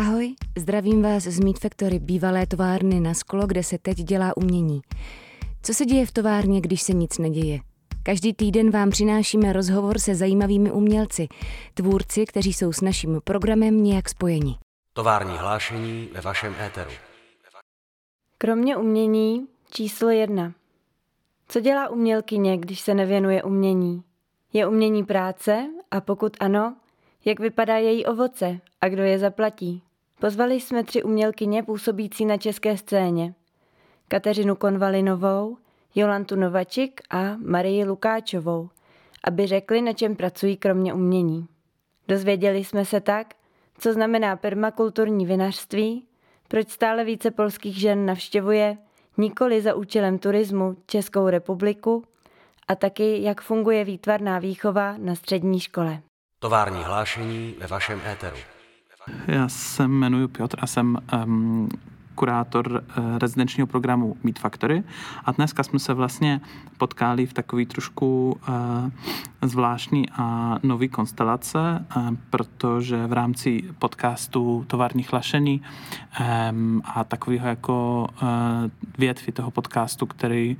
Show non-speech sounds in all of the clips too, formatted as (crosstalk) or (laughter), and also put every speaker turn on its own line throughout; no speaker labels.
Ahoj, zdravím vás z Meat Factory, bývalé továrny na sklo, kde se teď dělá umění. Co se děje v továrně, když se nic neděje? Každý týden vám přinášíme rozhovor se zajímavými umělci, tvůrci, kteří jsou s naším programem nějak spojeni.
Tovární hlášení ve vašem éteru.
Kromě umění číslo jedna. Co dělá umělkyně, když se nevěnuje umění? Je umění práce a pokud ano, jak vypadá její ovoce a kdo je zaplatí? Pozvali jsme tři umělkyně působící na české scéně. Kateřinu Konvalinovou, Jolantu Novačik a Marii Lukáčovou, aby řekli, na čem pracují kromě umění. Dozvěděli jsme se tak, co znamená permakulturní vinařství, proč stále více polských žen navštěvuje nikoli za účelem turismu Českou republiku a taky, jak funguje výtvarná výchova na střední škole.
Tovární hlášení ve vašem éteru.
Já se jmenuji Piotr a jsem um, kurátor eh, rezidenčního programu Meet Factory. A dneska jsme se vlastně potkali v takový trošku uh, zvláštní a nový konstelace, uh, protože v rámci podcastu Továrních lašení um, a takového jako uh, větví toho podcastu, který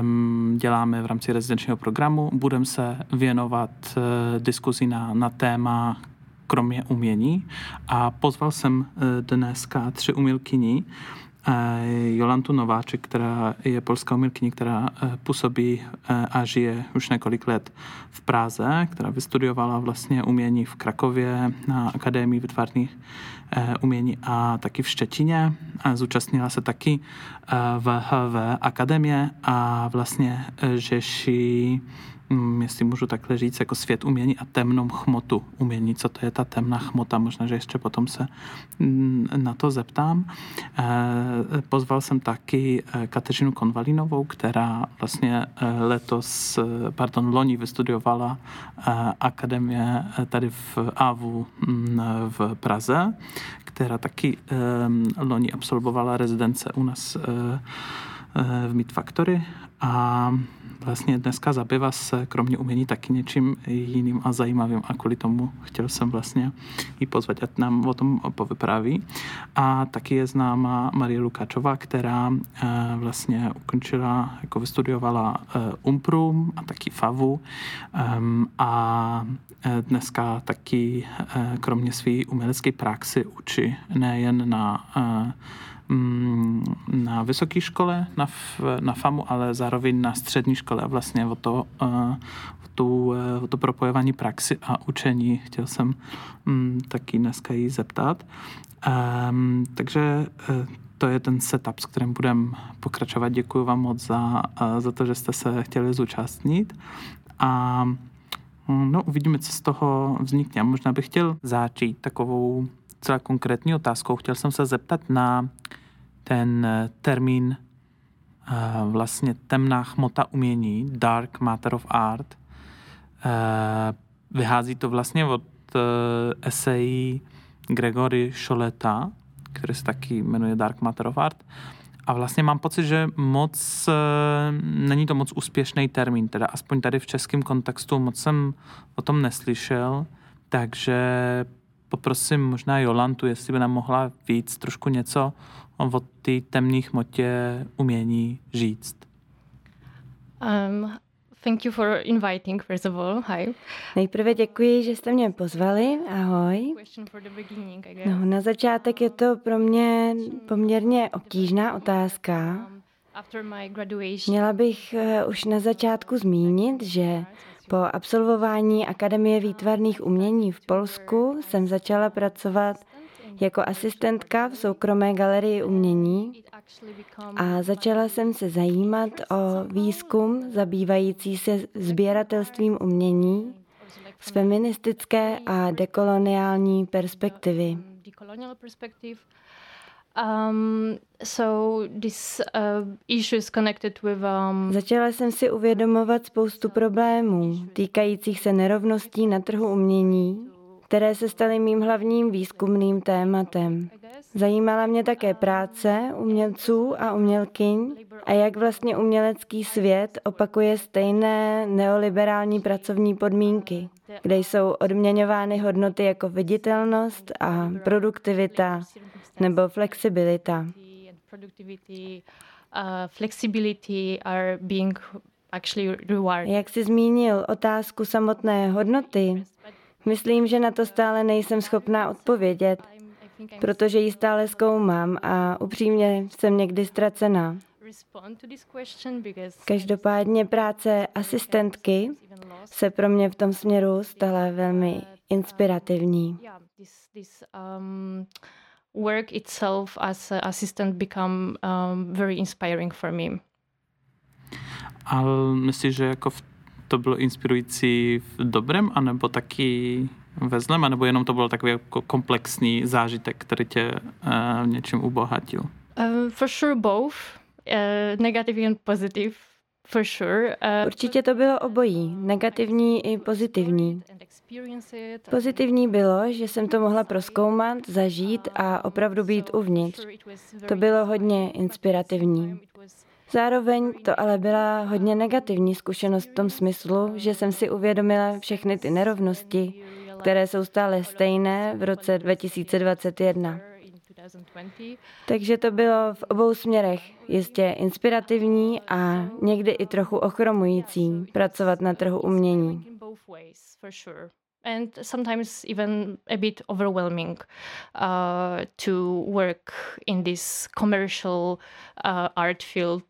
um, děláme v rámci rezidenčního programu, budeme se věnovat uh, diskuzi na, na téma kromě umění. A pozval jsem eh, dneska tři umělkyni, eh, Jolantu Nováček, která je polská umělkyně, která eh, působí a žije už několik let v Praze, která vystudovala vlastně umění v Krakově na Akademii vytvarných umění a taky v Štětině. Zúčastnila se taky v HV Akademie a vlastně řeší jestli můžu takhle říct, jako svět umění a temnou chmotu umění. Co to je ta temná chmota? Možná, že ještě potom se mm, na to zeptám. Eh, pozval jsem taky eh, Kateřinu Konvalinovou, která vlastně eh, letos, pardon, loni vystudiovala akademie tady v AVU mm, v Praze, která taky loni absolvovala rezidence u nás v Meat Factory a vlastně dneska zabývá se kromě umění taky něčím jiným a zajímavým a kvůli tomu chtěl jsem vlastně ji pozvat, ať nám o tom povypráví. A taky je známa Marie Lukáčová, která eh, vlastně ukončila, jako vystudiovala eh, Umprum a taky FAVu ehm, a eh, dneska taky kromě své umělecké praxi učí nejen na na vysoké škole, na, na FAMu, ale zároveň na střední škole a vlastně o to, eh, o, tu, eh, o to propojování praxi a učení chtěl jsem um, taky dneska jí zeptat. Um, takže uh, to je ten setup, s kterým budeme pokračovat. Děkuji vám moc za, za to, že jste se chtěli zúčastnit. A mm, no, uvidíme, co z toho vznikne. Možná bych chtěl začít takovou celá konkrétní otázkou. Chtěl jsem se zeptat na ten eh, termín eh, vlastně temná chmota umění, dark matter of art. Eh, vyhází to vlastně od esejí Gregory Šoleta, který se taky jmenuje Dark Matter of Art. A vlastně mám pocit, že moc, není to moc úspěšný termín, teda aspoň tady v českém kontextu moc jsem o tom neslyšel, takže poprosím možná Jolantu, jestli by nám mohla víc trošku něco o té temné hmotě umění říct.
Um, thank you for inviting, first of all. Hi.
Nejprve děkuji, že jste mě pozvali. Ahoj. No, na začátek je to pro mě poměrně obtížná otázka. Um, Měla bych eh, už na začátku zmínit, že po absolvování Akademie výtvarných umění v Polsku jsem začala pracovat jako asistentka v soukromé galerii umění a začala jsem se zajímat o výzkum zabývající se sběratelstvím umění z feministické a dekoloniální perspektivy. Um, so this uh, issues connected with, um, Začala jsem si uvědomovat spoustu problémů týkajících se nerovností na trhu umění, které se staly mým hlavním výzkumným tématem. Zajímala mě také práce umělců a umělkyň a jak vlastně umělecký svět opakuje stejné neoliberální pracovní podmínky, kde jsou odměňovány hodnoty jako viditelnost a produktivita nebo flexibilita. Jak jsi zmínil otázku samotné hodnoty, myslím, že na to stále nejsem schopná odpovědět, protože ji stále zkoumám a upřímně jsem někdy ztracená. Každopádně práce asistentky se pro mě v tom směru stala velmi inspirativní. Um, work itself as an assistant become um, very inspiring for me.
Ale myslíš, že jako to bylo inspirující v dobrém, anebo taky ve zlém, anebo jenom to byl takový jako komplexní zážitek, který tě uh, něčem ubohatil?
Uh, for sure both, uh, negative and positive. For sure.
Uh, Určitě to bylo obojí, negativní i pozitivní. Pozitivní bylo, že jsem to mohla proskoumat, zažít a opravdu být uvnitř. To bylo hodně inspirativní. Zároveň to ale byla hodně negativní zkušenost v tom smyslu, že jsem si uvědomila všechny ty nerovnosti, které jsou stále stejné v roce 2021. Takže to bylo v obou směrech jistě inspirativní a někdy i trochu ochromující pracovat na trhu umění.
And sometimes even a bit overwhelming uh, to work in this commercial uh, art field.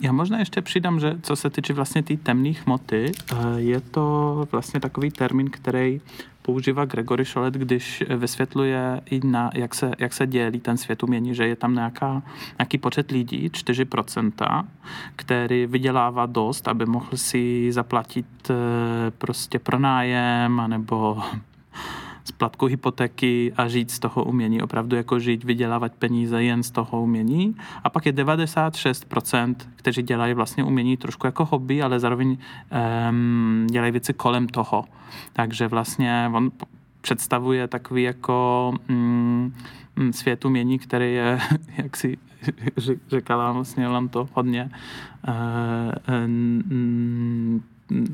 Já možná ještě přidám, že co se týče vlastně té temné hmoty, eh, je to vlastně takový termín, který používá Gregory Šolet, když vysvětluje, i na, jak, se, jak se dělí ten svět umění, že je tam nějaká, nějaký počet lidí, 4%, který vydělává dost, aby mohl si zaplatit eh, prostě pronájem, anebo splatku hypotéky a žít z toho umění, opravdu jako žít, vydělávat peníze jen z toho umění. A pak je 96%, kteří dělají vlastně umění trošku jako hobby, ale zároveň um, dělají věci kolem toho. Takže vlastně on představuje takový jako mm, svět umění, který je, (laughs) jak si řekala, vlastně on to hodně uh,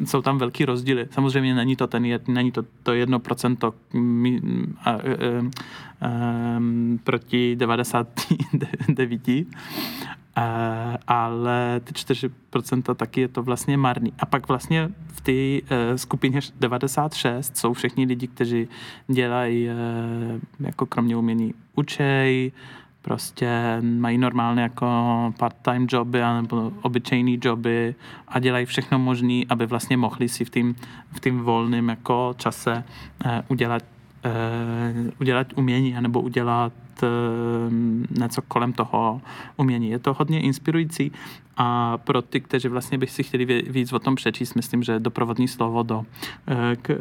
jsou tam velký rozdíly. Samozřejmě není to, ten, není to, to jedno procento proti 99, ale ty 4% taky je to vlastně marný. A pak vlastně v té e, skupině 96 jsou všichni lidi, kteří dělají e, jako kromě umění učej, prostě mají normálně jako part-time joby nebo obyčejný joby a dělají všechno možné, aby vlastně mohli si v tím v volném jako čase uh, udělat, uh, udělat umění nebo udělat uh, něco kolem toho umění. Je to hodně inspirující a pro ty, kteří vlastně by si chtěli víc o tom přečíst, myslím, že doprovodní slovo do, k,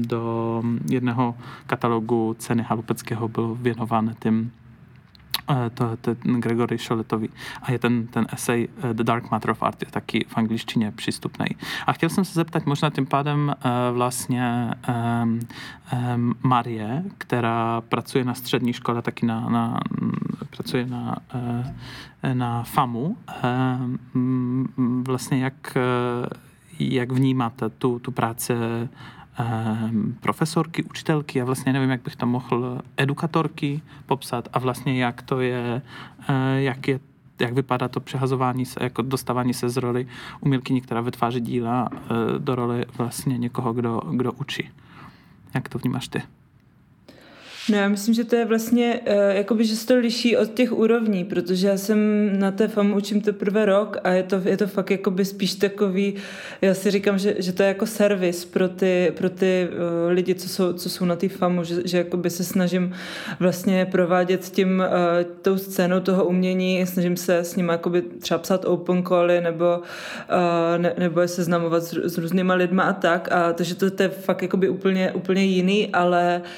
do jedného katalogu ceny Halupeckého bylo věnováno tím to, to Gregory Šoletový. A je ten, ten esej eh, The Dark Matter of Art je taky v angličtině přístupný. A chtěl jsem se zeptat možná tím pádem uh, vlastně um, um, Marie, která pracuje na střední škole, taky na, na pracuje na, na FAMu. Um, vlastně jak, jak vnímáte tu, tu práci Ehm, profesorky, učitelky, já vlastně nevím, jak bych to mohl, edukatorky popsat a vlastně jak to je, eh, jak je jak vypadá to přehazování se, jako dostávání se z roli umělkyně, která vytváří díla eh, do roli vlastně někoho, kdo, kdo učí. Jak to vnímáš ty?
No já myslím, že to je vlastně, uh, jakoby, že se to liší od těch úrovní, protože já jsem na té FAMu učím teprve rok a je to, je to fakt jakoby spíš takový, já si říkám, že, že to je jako servis pro ty, pro ty uh, lidi, co jsou, co jsou na té FAMu, že, že jakoby se snažím vlastně provádět tím, uh, tou scénou toho umění, snažím se s nimi jakoby třeba psát open cally nebo, uh, ne, nebo je seznamovat s, s různýma lidma a tak, a takže to, to je fakt jakoby úplně, úplně jiný, ale uh,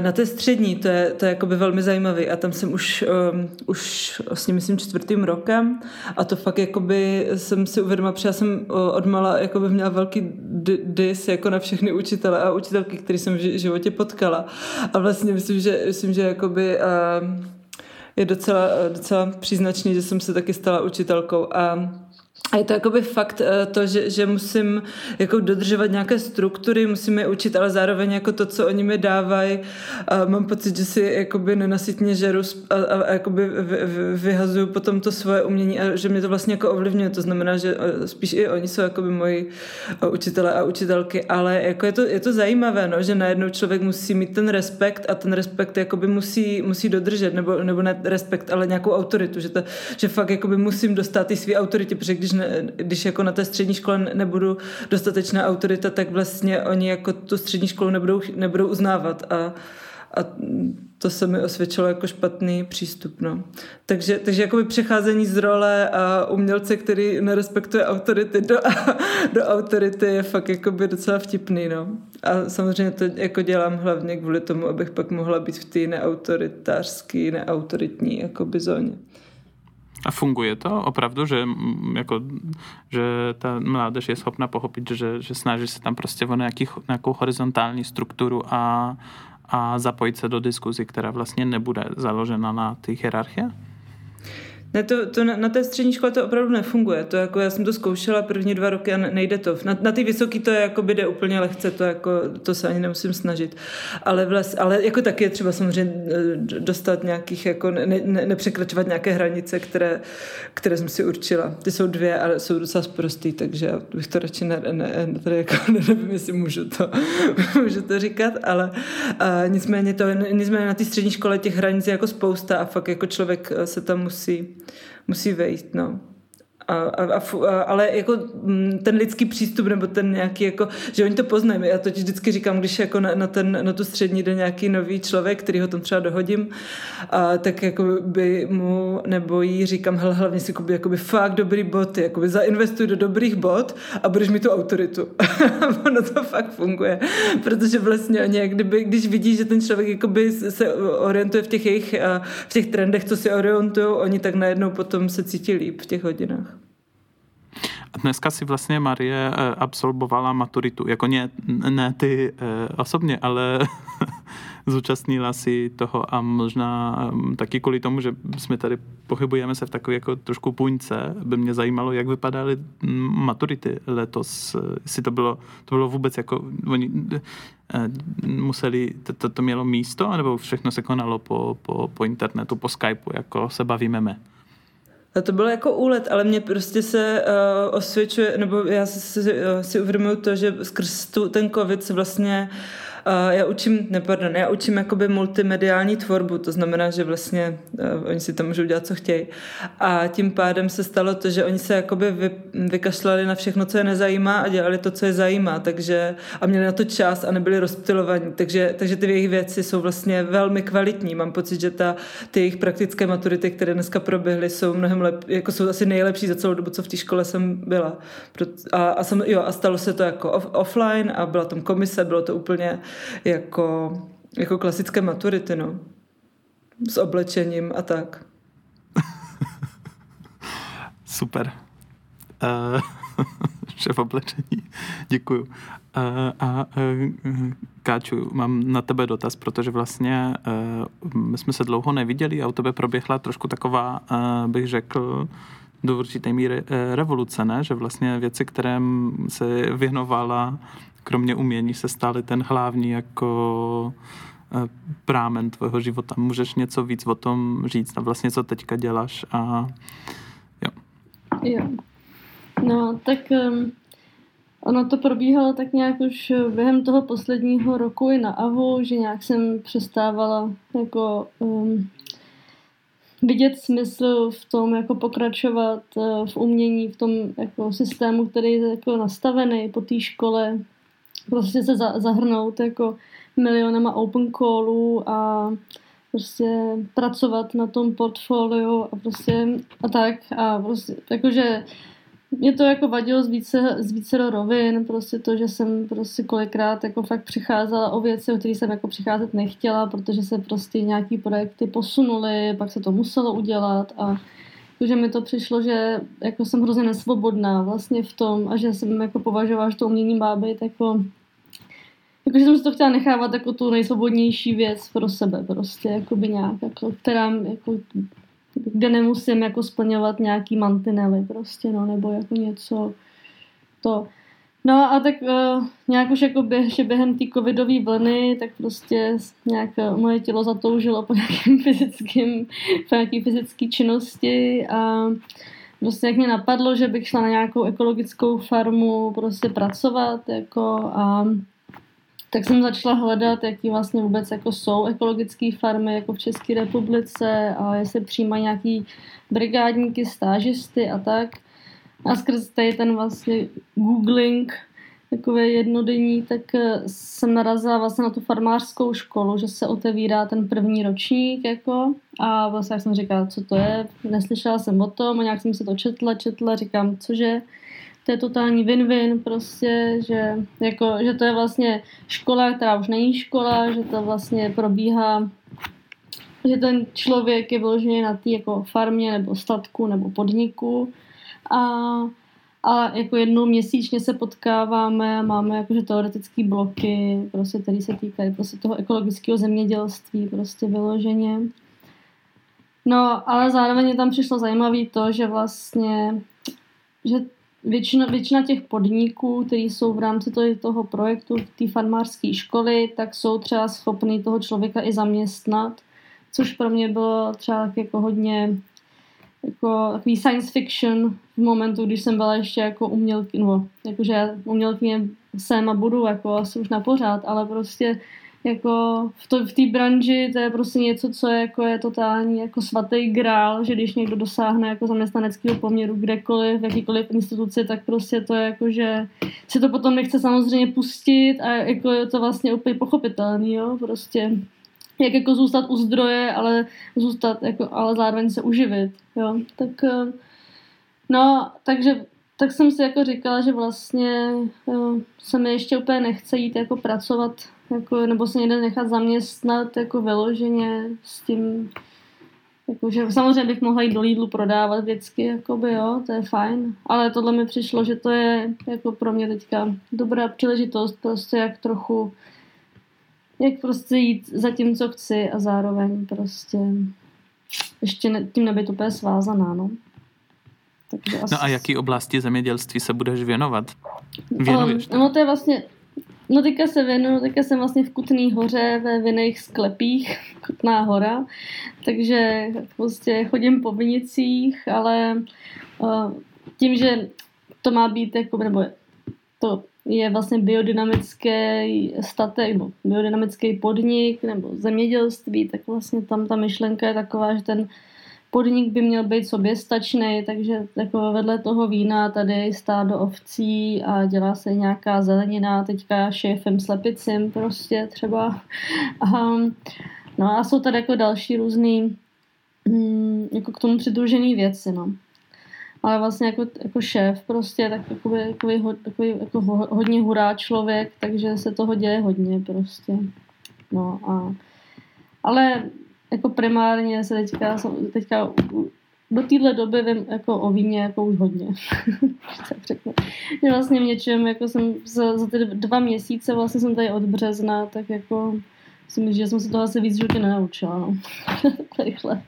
Na té střední, to je, to je jakoby velmi zajímavý a tam jsem už, um, už vlastně myslím čtvrtým rokem a to fakt jakoby jsem si uvědomila, protože já jsem odmala jakoby měla velký dis jako na všechny učitele a učitelky, které jsem v životě potkala. A vlastně myslím, že, myslím, že jakoby uh, je docela, docela příznačný, že jsem se taky stala učitelkou a a je to jakoby fakt eh, to, že, že musím jako dodržovat nějaké struktury, musím je učit, ale zároveň jako to, co oni mi dávají, mám pocit, že si jakoby nenasytně žeru a, a, a jakoby vyhazuju potom to svoje umění a že mě to vlastně jako ovlivňuje. To znamená, že eh, spíš i oni jsou jakoby moji eh, učitele a učitelky, ale jako je to, je to zajímavé, no, že najednou člověk musí mít ten respekt a ten respekt jakoby musí, musí dodržet, nebo, nebo ne respekt, ale nějakou autoritu, že, to, že fakt jakoby musím dostat i své autoritě, protože když ne, když jako na té střední škole nebudu dostatečná autorita, tak vlastně oni jako tu střední školu nebudou, nebudou uznávat a, a to se mi osvědčilo jako špatný přístup. No. Takže, takže jakoby přecházení z role a umělce, který nerespektuje autority do, (laughs) do autority je fakt jakoby docela vtipný. No. A samozřejmě to jako dělám hlavně kvůli tomu, abych pak mohla být v té neautoritářské, neautoritní jakoby zóně.
A funguje to opravdu, že, jako, že ta mládež je schopna pochopit, že, že snaží se tam prostě o nějaký, nějakou horizontální strukturu a, a zapojit se do diskuzi, která vlastně nebude založena na té hierarchii?
Ne, to, to na, na té střední škole to opravdu nefunguje. To jako já jsem to zkoušela první dva roky a nejde to. Na, na ty vysoké to je jako by jde úplně lehce, to jako to se ani nemusím snažit. Ale, vlast, ale jako taky je třeba samozřejmě eh, dostat nějakých, jako ne, ne, nepřekračovat nějaké hranice, které, které jsem si určila. Ty jsou dvě, ale jsou docela prostý, takže bych to radši ne, ne, tady jako (laughs) nevím, jestli můžu to, (laughs) můžu to říkat, ale a nicméně to, nicméně na té střední škole těch hranic je jako spousta a fakt jako člověk se tam musí musí vejít, no. A, a, a, ale jako mm, ten lidský přístup nebo ten nějaký jako, že oni to poznají. Já to vždycky říkám, když jako na, na, ten, na tu střední jde nějaký nový člověk, který ho tam třeba dohodím, a, tak jako by mu nebo jí říkám, hele, hlavně si kupi jakoby fakt dobrý boty, jakoby zainvestuj do dobrých bot a budeš mít tu autoritu. (laughs) ono to fakt funguje, protože vlastně oni, kdyby, když vidí, že ten člověk jakoby se orientuje v těch jejich, v těch trendech, co si orientují, oni tak najednou potom se cítí líp v těch hodinách.
Dneska si vlastně Marie eh, absolvovala maturitu. Jako ne, ne ty eh, osobně, ale (laughs) zúčastnila si toho a možná ehm, taky kvůli tomu, že jsme tady pohybujeme se v takové jako trošku půjce, by mě zajímalo, jak vypadaly mm, maturity letos. Jestli to bylo, to bylo vůbec jako, oni eh, museli, to, to, to mělo místo, anebo všechno se konalo po, po, po internetu, po Skypeu, jako se bavíme my?
A to bylo jako úlet, ale mě prostě se uh, osvědčuje, nebo já si, si, uh, si uvědomuji to, že skrz tu, ten covid se vlastně uh, já učím, ne, pardon, já učím jakoby multimediální tvorbu, to znamená, že vlastně uh, oni si tam můžou dělat, co chtějí. A tím pádem se stalo to, že oni se jakoby vy, vykašlali na všechno, co je nezajímá a dělali to, co je zajímá, takže a měli na to čas a nebyli rozptilovaní, takže, takže ty jejich věci jsou vlastně velmi kvalitní. Mám pocit, že ta, ty jejich praktické maturity, které dneska proběhly, jsou mnohem lepší, jako jsou asi nejlepší za celou dobu, co v té škole jsem byla. A, a, jsem, jo, a stalo se to jako off, offline a byla tam komise, bylo to úplně jako, jako klasické maturity, no. S oblečením a tak. (laughs)
Super. Uh, (laughs) šéf oblečení. Děkuju. Uh, a uh, Káču, mám na tebe dotaz, protože vlastně my jsme se dlouho neviděli a u tebe proběhla trošku taková, bych řekl, do určité míry revoluce, ne? že vlastně věci, které se věnovala kromě umění se stály ten hlavní jako eh, prámen tvého života. Můžeš něco víc o tom říct a vlastně co teďka děláš a jo.
Jo. No, tak um, ono to probíhalo tak nějak už během toho posledního roku i na AVU, že nějak jsem přestávala jako um, vidět smysl v tom, jako pokračovat uh, v umění, v tom jako systému, který je jako nastavený po té škole, prostě se za, zahrnout jako milionama open callů a prostě pracovat na tom portfoliu a prostě a tak. A prostě jakože mě to jako vadilo z více, z více rovin, prostě to, že jsem prostě kolikrát jako fakt přicházela o věci, o kterých jsem jako přicházet nechtěla, protože se prostě nějaký projekty posunuly, pak se to muselo udělat a že mi to přišlo, že jako jsem hrozně nesvobodná vlastně v tom a že jsem jako považovala, že to umění má být jako Jakože jsem si to chtěla nechávat jako tu nejsvobodnější věc pro sebe prostě, jako by nějak, jako, která jako kde nemusím jako splňovat nějaký mantinely prostě, no, nebo jako něco to. No a tak uh, nějak už jako běh, že během té covidové vlny, tak prostě nějak uh, moje tělo zatoužilo po nějakým (laughs) fyzickým, po nějaký fyzické činnosti a prostě jak mě napadlo, že bych šla na nějakou ekologickou farmu prostě pracovat jako a tak jsem začala hledat, jaký vlastně vůbec jako jsou ekologické farmy jako v České republice a jestli přijímají nějaký brigádníky, stážisty a tak. A skrz tady ten vlastně googling, takové jednodenní, tak eh, jsem narazila vlastně na tu farmářskou školu, že se otevírá ten první ročník jako. A vlastně jsem říkala, co to je, neslyšela jsem o tom a nějak jsem si to četla, četla, říkám, cože, to je totální win-win prostě, že, jako, že to je vlastně škola, která už není škola, že to vlastně probíhá, že ten člověk je vložený na té jako farmě nebo statku nebo podniku a, a jako jednou měsíčně se potkáváme a máme jakože teoretické bloky, prostě, které se týkají prostě toho ekologického zemědělství prostě vyloženě. No, ale zároveň je tam přišlo zajímavé to, že vlastně, že většina, většina těch podniků, které jsou v rámci toho, toho projektu té farmářské školy, tak jsou třeba schopný toho člověka i zaměstnat, což pro mě bylo třeba jako hodně jako takový science fiction v momentu, když jsem byla ještě jako umělky, no, jakože umělkyně jsem a budu jako asi už na pořád, ale prostě jako v, to, v té branži to je prostě něco, co je, jako je totální jako svatý grál, že když někdo dosáhne jako zaměstnaneckého poměru kdekoliv, v jakýkoliv instituci, tak prostě to je jako, že si to potom nechce samozřejmě pustit a jako je to vlastně úplně pochopitelný, jo, prostě jak jako zůstat u zdroje, ale zůstat jako, ale zároveň se uživit, jo, tak eh, no, takže tak jsem si jako říkala, že vlastně jo, se mi ještě úplně nechce jít jako pracovat jako, nebo se někde nechat zaměstnat jako vyloženě s tím, jako, že samozřejmě bych mohla jít do Lidlu prodávat vždycky, jakoby, jo, to je fajn, ale tohle mi přišlo, že to je jako pro mě teďka dobrá příležitost, prostě jak trochu, jak prostě jít za tím, co chci a zároveň prostě ještě ne, tím nebyt úplně svázaná, no.
Takže asi... No a jaký oblasti zemědělství se budeš věnovat? Věnuješ
um, no to je vlastně, No teďka se věnu, teďka jsem vlastně v Kutný hoře ve vinných sklepích, (laughs) Kutná hora, takže prostě chodím po vinicích, ale uh, tím, že to má být jako, nebo to je vlastně biodynamický statek, nebo biodynamický podnik, nebo zemědělství, tak vlastně tam ta myšlenka je taková, že ten podnik by měl být soběstačný, takže jako vedle toho vína tady stádo ovcí a dělá se nějaká zelenina, teďka šéfem slepicím prostě třeba. (laughs) Um, no a jsou tady jako další různý um, jako k tomu přidružený věci, no. Ale vlastně jako, jako šéf prostě, tak jakoby, takový, takový jako hodně hurá člověk, takže se toho děje hodně prostě. No a ale jako primárně se teďka, teďka do téhle doby vím jako o víně jako už hodně. (laughs) vlastně v něčem, jako jsem za, za ty dva měsíce, vlastně jsem tady od března, tak jako myslím, že jsem se toho asi víc životě nenaučila. No. (laughs) rychle.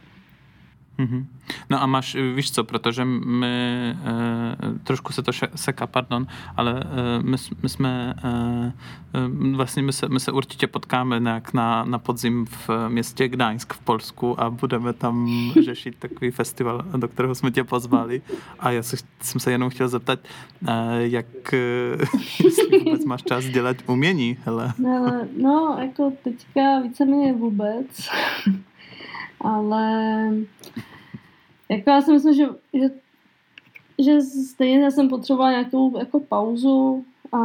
Mm-hmm. No a máš, víš co, protože my, e, trošku se to seká, pardon, ale e, my, my jsme, e, vlastně my se, my se určitě potkáme nějak na, na podzim v městě Gdaňsk v Polsku a budeme tam (laughs) řešit takový festival, do kterého jsme tě pozvali a já se, jsem se jenom chtěl zeptat, e, jak, (laughs) jestli vůbec máš čas dělat umění, hele.
No, no jako teďka víceméně vůbec (laughs) ale jako já si myslím, že, že, že stejně jsem potřebovala nějakou jako pauzu a,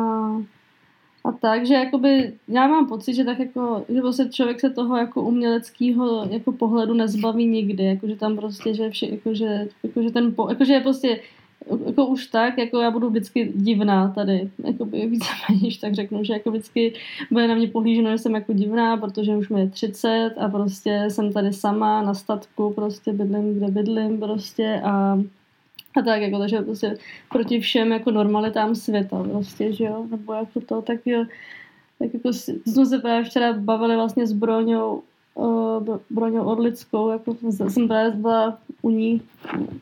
a tak, že jakoby, já mám pocit, že tak jako, že prostě člověk se toho jako uměleckého jako pohledu nezbaví nikdy, jako že tam prostě, že vše, jako že, jako že ten, jako že prostě jako už tak, jako já budu vždycky divná tady, jako by více méně, tak řeknu, že jako vždycky bude na mě pohlíženo, že jsem jako divná, protože už mi je 30 a prostě jsem tady sama na statku, prostě bydlím, kde bydlím prostě a a tak, jako, takže prostě proti všem jako normalitám světa prostě, že jo, nebo jako to, tak jo, tak jako jsme se právě včera bavili vlastně s Broňou, uh, Broňou Orlickou, jako jsem právě byla u ní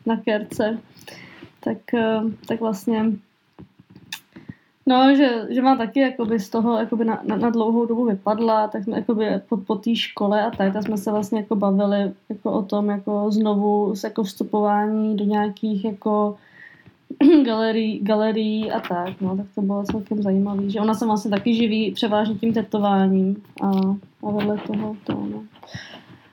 na Kerce, tak, uh, tak vlastně No, že, že má taky jakoby z toho jakoby na, na, na dlouhou dobu vypadla, tak jsme jakoby po, po té škole a tak, tak jsme se vlastně jako bavili jako o tom jako znovu jako vstupování do nějakých jako (clears throat) galerii, galerii a tak, no, tak to bylo celkem zajímavé, že ona se vlastně taky živí převážně tím tetováním a, a vedle toho to, no.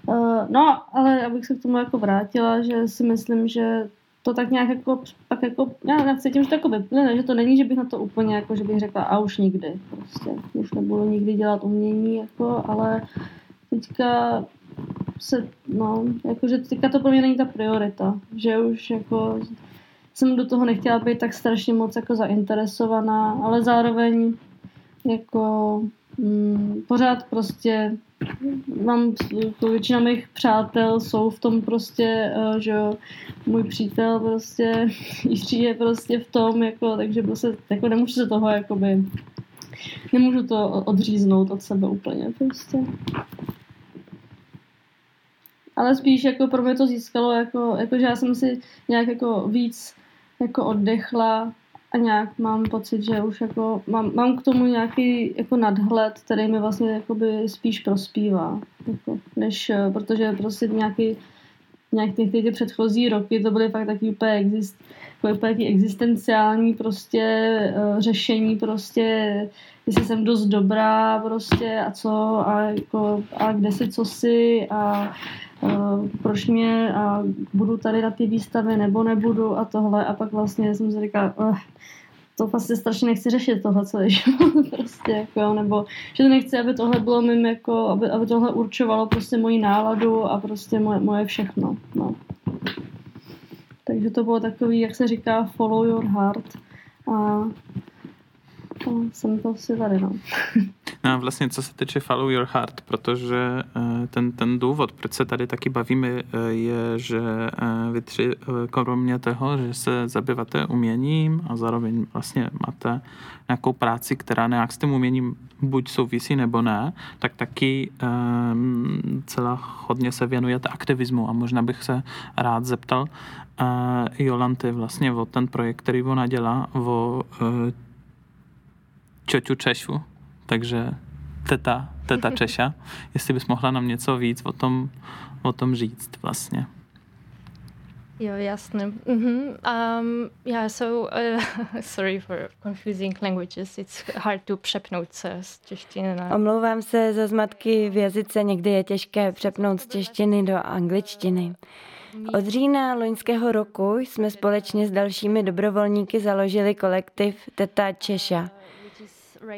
Uh, no, ale abych se k tomu jako vrátila, že si myslím, že to tak nějak jako, pak jako, já cítím, že to jako vyplyne, že to není, že bych na to úplně jako, že bych řekla a už nikdy, prostě, už nebudu nikdy dělat umění, jako, ale teďka se, no, jakože teďka to pro mě není ta priorita, že už jako jsem do toho nechtěla být tak strašně moc jako zainteresovaná, ale zároveň jako mm, pořád prostě mám, jako většina mých přátel jsou v tom prostě, uh, že jo, můj přítel prostě, (laughs) Jiří je prostě v tom, jako, takže prostě, jako nemůžu se toho, jakoby, nemůžu to odříznout od sebe úplně, prostě. Ale spíš jako pro mě to získalo, jako, jako že já jsem si nějak jako víc jako oddechla a nějak mám pocit, že už jako mám, mám k tomu nějaký jako nadhled, který mi vlastně jakoby spíš prospívá, jako, než, protože prostě nějaký nějak ty, ty, ty předchozí roky to byly fakt taky úplně, exist, úplně existenciální prostě uh, řešení prostě, jestli jsem dost dobrá prostě a co a, jako, a kde si co si a proč mě a budu tady na ty výstavy nebo nebudu a tohle a pak vlastně jsem si říkala, uh, to vlastně strašně nechci řešit tohle celé (laughs) život, prostě jako, nebo že nechci, aby tohle bylo mým jako, aby, aby tohle určovalo prostě moji náladu a prostě moje, moje všechno, no. Takže to bylo takový, jak se říká, follow your heart a No, jsem to si tady, no. (laughs)
vlastně co se týče Follow Your Heart, protože eh, ten, ten důvod, proč se tady taky bavíme, eh, je, že eh, vy tři, kromě toho, že se zabýváte uměním a zároveň vlastně máte nějakou práci, která nějak s tím uměním buď souvisí nebo ne, tak taky um, celá hodně se věnujete aktivismu. A možná bych se rád zeptal uh, Jolanty vlastně o ten projekt, který ona dělá, o uh, čoťu Češu, takže teta, teta (laughs) Češa, jestli bys mohla nám něco víc o tom, o tom říct vlastně.
Jo, jasně. Mm-hmm. Um, yeah, so (laughs) uh, sorry for confusing languages. It's hard to přepnout se z češtiny na...
Omlouvám se za zmatky v jazyce, někdy je těžké přepnout z češtiny do angličtiny. Od října loňského roku jsme společně s dalšími dobrovolníky založili kolektiv Teta Češa.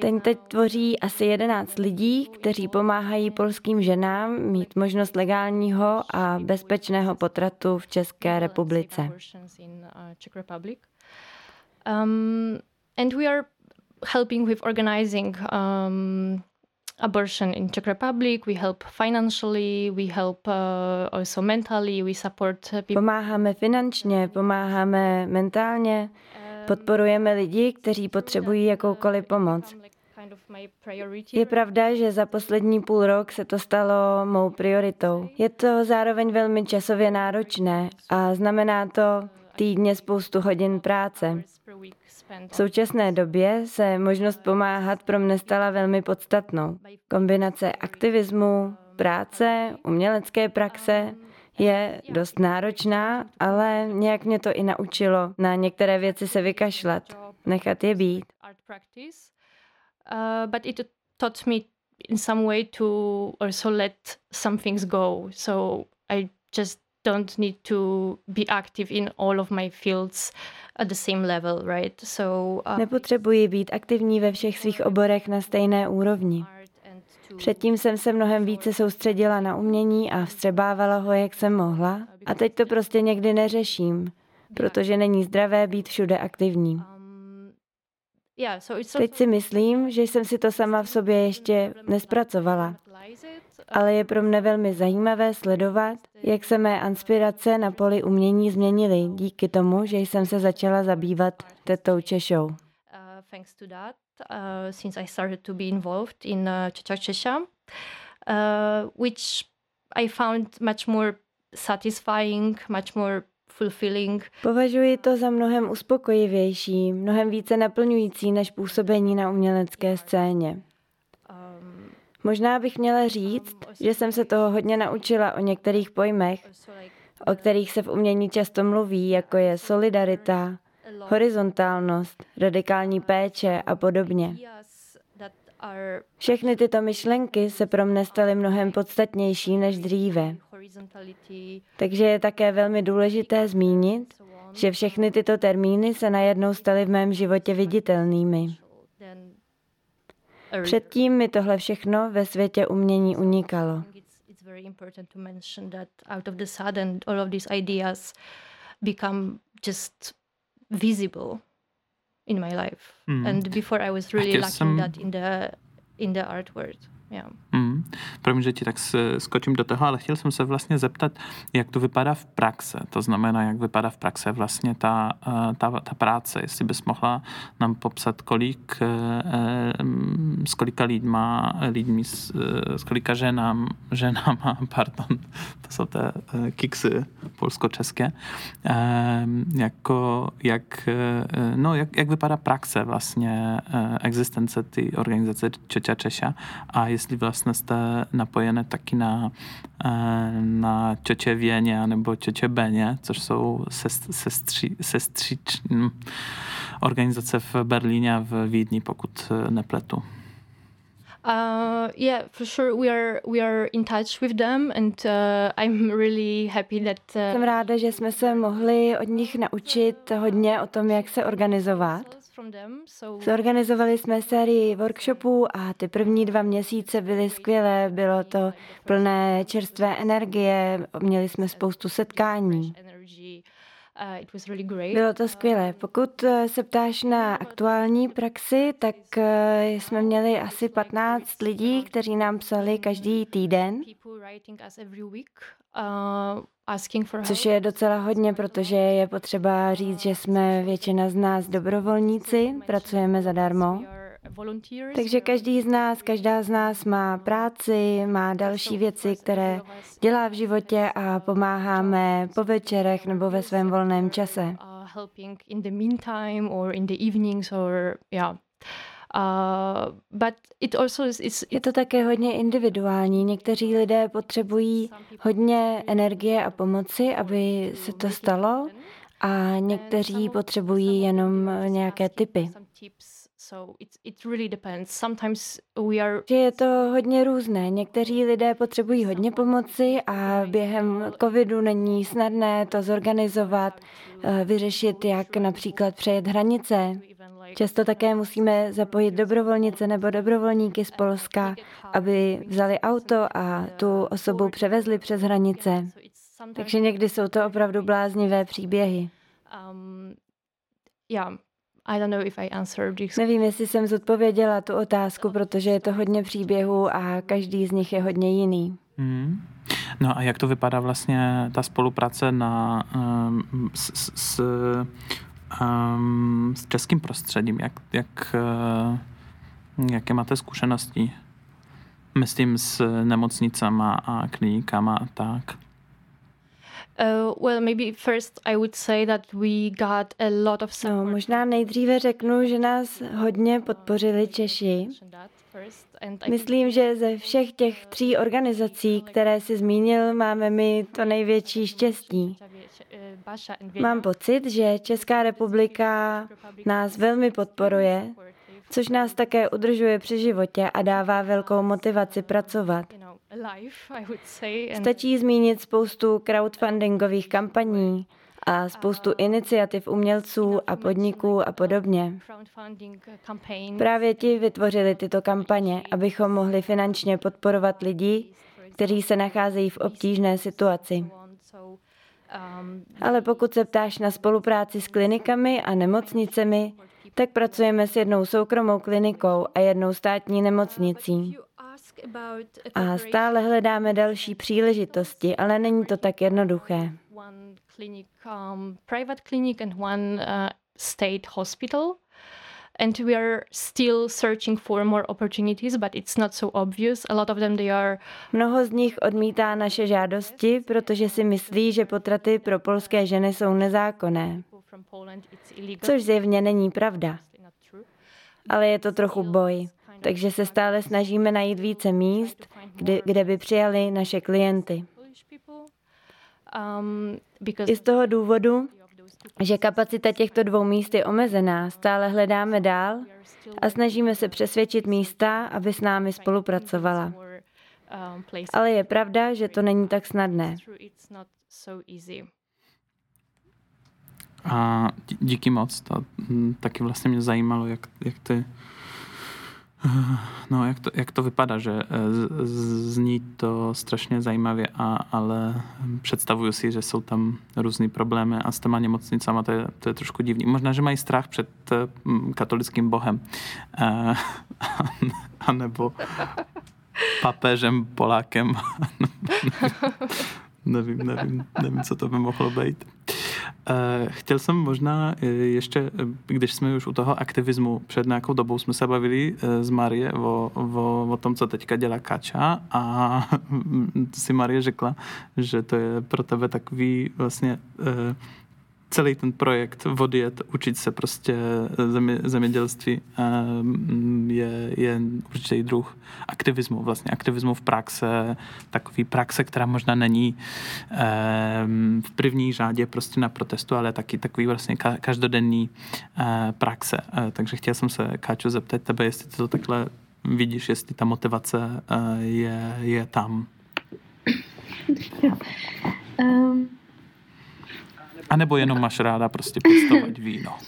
Ten teď tvoří asi 11 lidí, kteří pomáhají polským ženám mít možnost legálního a bezpečného potratu v České republice. Um, and we are helping with organizing um, abortion in Czech Republic. We help financially, we help uh, also mentally, we support people. Pomáháme finančně, pomáháme mentálně. Podporujeme lidi, kteří potřebují jakoukoliv pomoc. Je pravda, že za poslední půl rok se to stalo mou prioritou. Je to zároveň velmi časově náročné a znamená to týdně spoustu hodin práce. V současné době se možnost pomáhat pro mne stala velmi podstatnou. Kombinace aktivismu, práce, umělecké praxe je dost náročná, ale nějak mě to i naučilo na některé věci se vykašlat, nechat je být. Uh, but it taught me in some way to also let some things go. So I just don't need to be active in all of my fields at the same level, right? So, uh, Nepotřebuji být aktivní ve všech svých oborech na stejné úrovni. Předtím jsem se mnohem více soustředila na umění a vstřebávala ho, jak jsem mohla. A teď to prostě někdy neřeším. protože není zdravé být všude aktivní. Teď si myslím, že jsem si to sama v sobě ještě nespracovala, ale je pro mne velmi zajímavé sledovat, jak se mé inspirace na poli umění změnily díky tomu, že jsem se začala zabývat tetou Češou.
Uh, since I started to be involved in uh, Čeča uh, which I found much more satisfying, much more fulfilling.
Považuji to za mnohem uspokojivější, mnohem více naplňující než působení na umělecké scéně. Um, Možná bych měla říct, že jsem se toho hodně naučila o některých pojmech, o kterých se v umění často mluví, jako je solidarita, horizontálnost, radikální péče a podobně. Všechny tyto myšlenky se pro mne staly mnohem podstatnější než dříve. Takže je také velmi důležité zmínit, že všechny tyto termíny se najednou staly v mém životě viditelnými. Předtím mi tohle všechno ve světě umění unikalo.
Visible in my life. Mm. And before I was really lacking jsem... that in the in the art world. Yeah.
Mm. Promiň, že ti tak skočím do toho, ale chtěl jsem se vlastně zeptat, jak to vypadá v praxe. To znamená, jak vypadá v praxe vlastně ta, eh, ta, ta práce. Jestli bys mohla nám popsat, kolik, eh, s kolika lidma, lidmi, s, s kolika ženám, (laughs) ženama, pardon, to jsou te kiksy polsko-české, jako, jak, no, jak, jak vypadá praxe vlastně existence ty organizace Čeča Češa a jestli vlastně jste napojené taky na, eh, na Věně nebo Beně, což jsou sestři, sestřič, hm, organizace v Berlíně a v Vídni, pokud eh, nepletu.
Uh, yeah, for sure we are we are in touch with them and uh, I'm really happy that uh,
Jsem ráda, že jsme se mohli od nich naučit hodně o tom, jak se organizovat. Zorganizovali jsme sérii workshopů a ty první dva měsíce byly skvělé. Bylo to plné čerstvé energie, měli jsme spoustu setkání. Uh, Bylo to skvělé. Pokud uh, se ptáš na aktuální praxi, tak uh, jsme měli asi 15 lidí, kteří nám psali každý týden. Což je docela hodně, protože je potřeba říct, že jsme většina z nás dobrovolníci, pracujeme zadarmo. Takže každý z nás, každá z nás má práci, má další věci, které dělá v životě a pomáháme po večerech nebo ve svém volném čase. Je to také hodně individuální. Někteří lidé potřebují hodně energie a pomoci, aby se to stalo, a někteří potřebují jenom nějaké typy. Že je to hodně různé. Někteří lidé potřebují hodně pomoci a během covidu není snadné to zorganizovat, eh, vyřešit, jak například přejet hranice. Často také musíme zapojit dobrovolnice nebo dobrovolníky z Polska, aby vzali auto a tu osobu převezli přes hranice. Takže někdy jsou to opravdu bláznivé příběhy. Um,
yeah. I don't know if I answered this.
Nevím, jestli jsem zodpověděla tu otázku, protože je to hodně příběhů a každý z nich je hodně jiný.
Hmm. No a jak to vypadá vlastně ta spolupráce na, um, s, s, um, s českým prostředím? Jak, jak, uh, jaké máte zkušenosti? Myslím s nemocnicama a klinikama a tak.
Uh, well, maybe first I would say that we got a lot of
support. No, možná nejdříve řeknu, že nás hodně podpořili Češi. Myslím, že ze všech těch tří organizací, které si zmínil, máme my to největší štěstí. Mám pocit, že Česká republika nás velmi podporuje, což nás také udržuje při životě a dává velkou motivaci pracovat. Stačí zmínit spoustu crowdfundingových kampaní a spoustu iniciativ umělců a podniků a podobně. Právě ti vytvořili tyto kampaně, abychom mohli finančně podporovat lidi, kteří se nacházejí v obtížné situaci. Ale pokud se ptáš na spolupráci s klinikami a nemocnicemi, tak pracujeme s jednou soukromou klinikou a jednou státní nemocnicí. A stále hledáme další příležitosti, ale není to tak jednoduché. one uh, and we are still searching for more opportunities, but it's not so obvious. A lot of them they are Mnoho z nich odmítá naše žádosti, protože si myslí, že potraty pro polské ženy jsou nezákonné. Což zjevně není pravda. Ale je to trochu boj. Takže se stále snažíme najít více míst, kde, kde by přijali naše klienty. Um, I z toho důvodu, že kapacita těchto dvou míst je omezená, stále hledáme dál a snažíme se přesvědčit místa, aby s námi spolupracovala. Ale je pravda, že to není tak snadné.
A díky moc, to taky vlastně mě zajímalo, jak, jak ty No, jak to, jak to vypadá, že eh, zní to strašně zajímavě, a, ale představuju si, že jsou tam různé problémy a s těma nemocnicama to je, to je trošku divný. Možná, že mají strach před eh, katolickým bohem. A, (laughs) a nebo papežem, Polákem. (laughs) nevím, nevím, nevím, co to by mohlo být. Eh, chtěl jsem možná eh, ještě, eh, když jsme už u toho aktivismu, před nějakou dobou jsme se bavili s Marie o, o, o tom, co teďka dělá Kača a (laughs) si Marie řekla, že to je pro tebe takový vlastně celý ten projekt odjet, učit se prostě země, zemědělství ehm, je, je určitý druh aktivismu, vlastně aktivismu v praxe, takový praxe, která možná není ehm, v první řádě prostě na protestu, ale taky takový vlastně každodenní eh, praxe. Eh, takže chtěl jsem se, Káčo, zeptat tebe, jestli ty to takhle vidíš, jestli ta motivace eh, je, je tam. Um, a nebo jenom máš ráda prostě pěstovat víno? (laughs)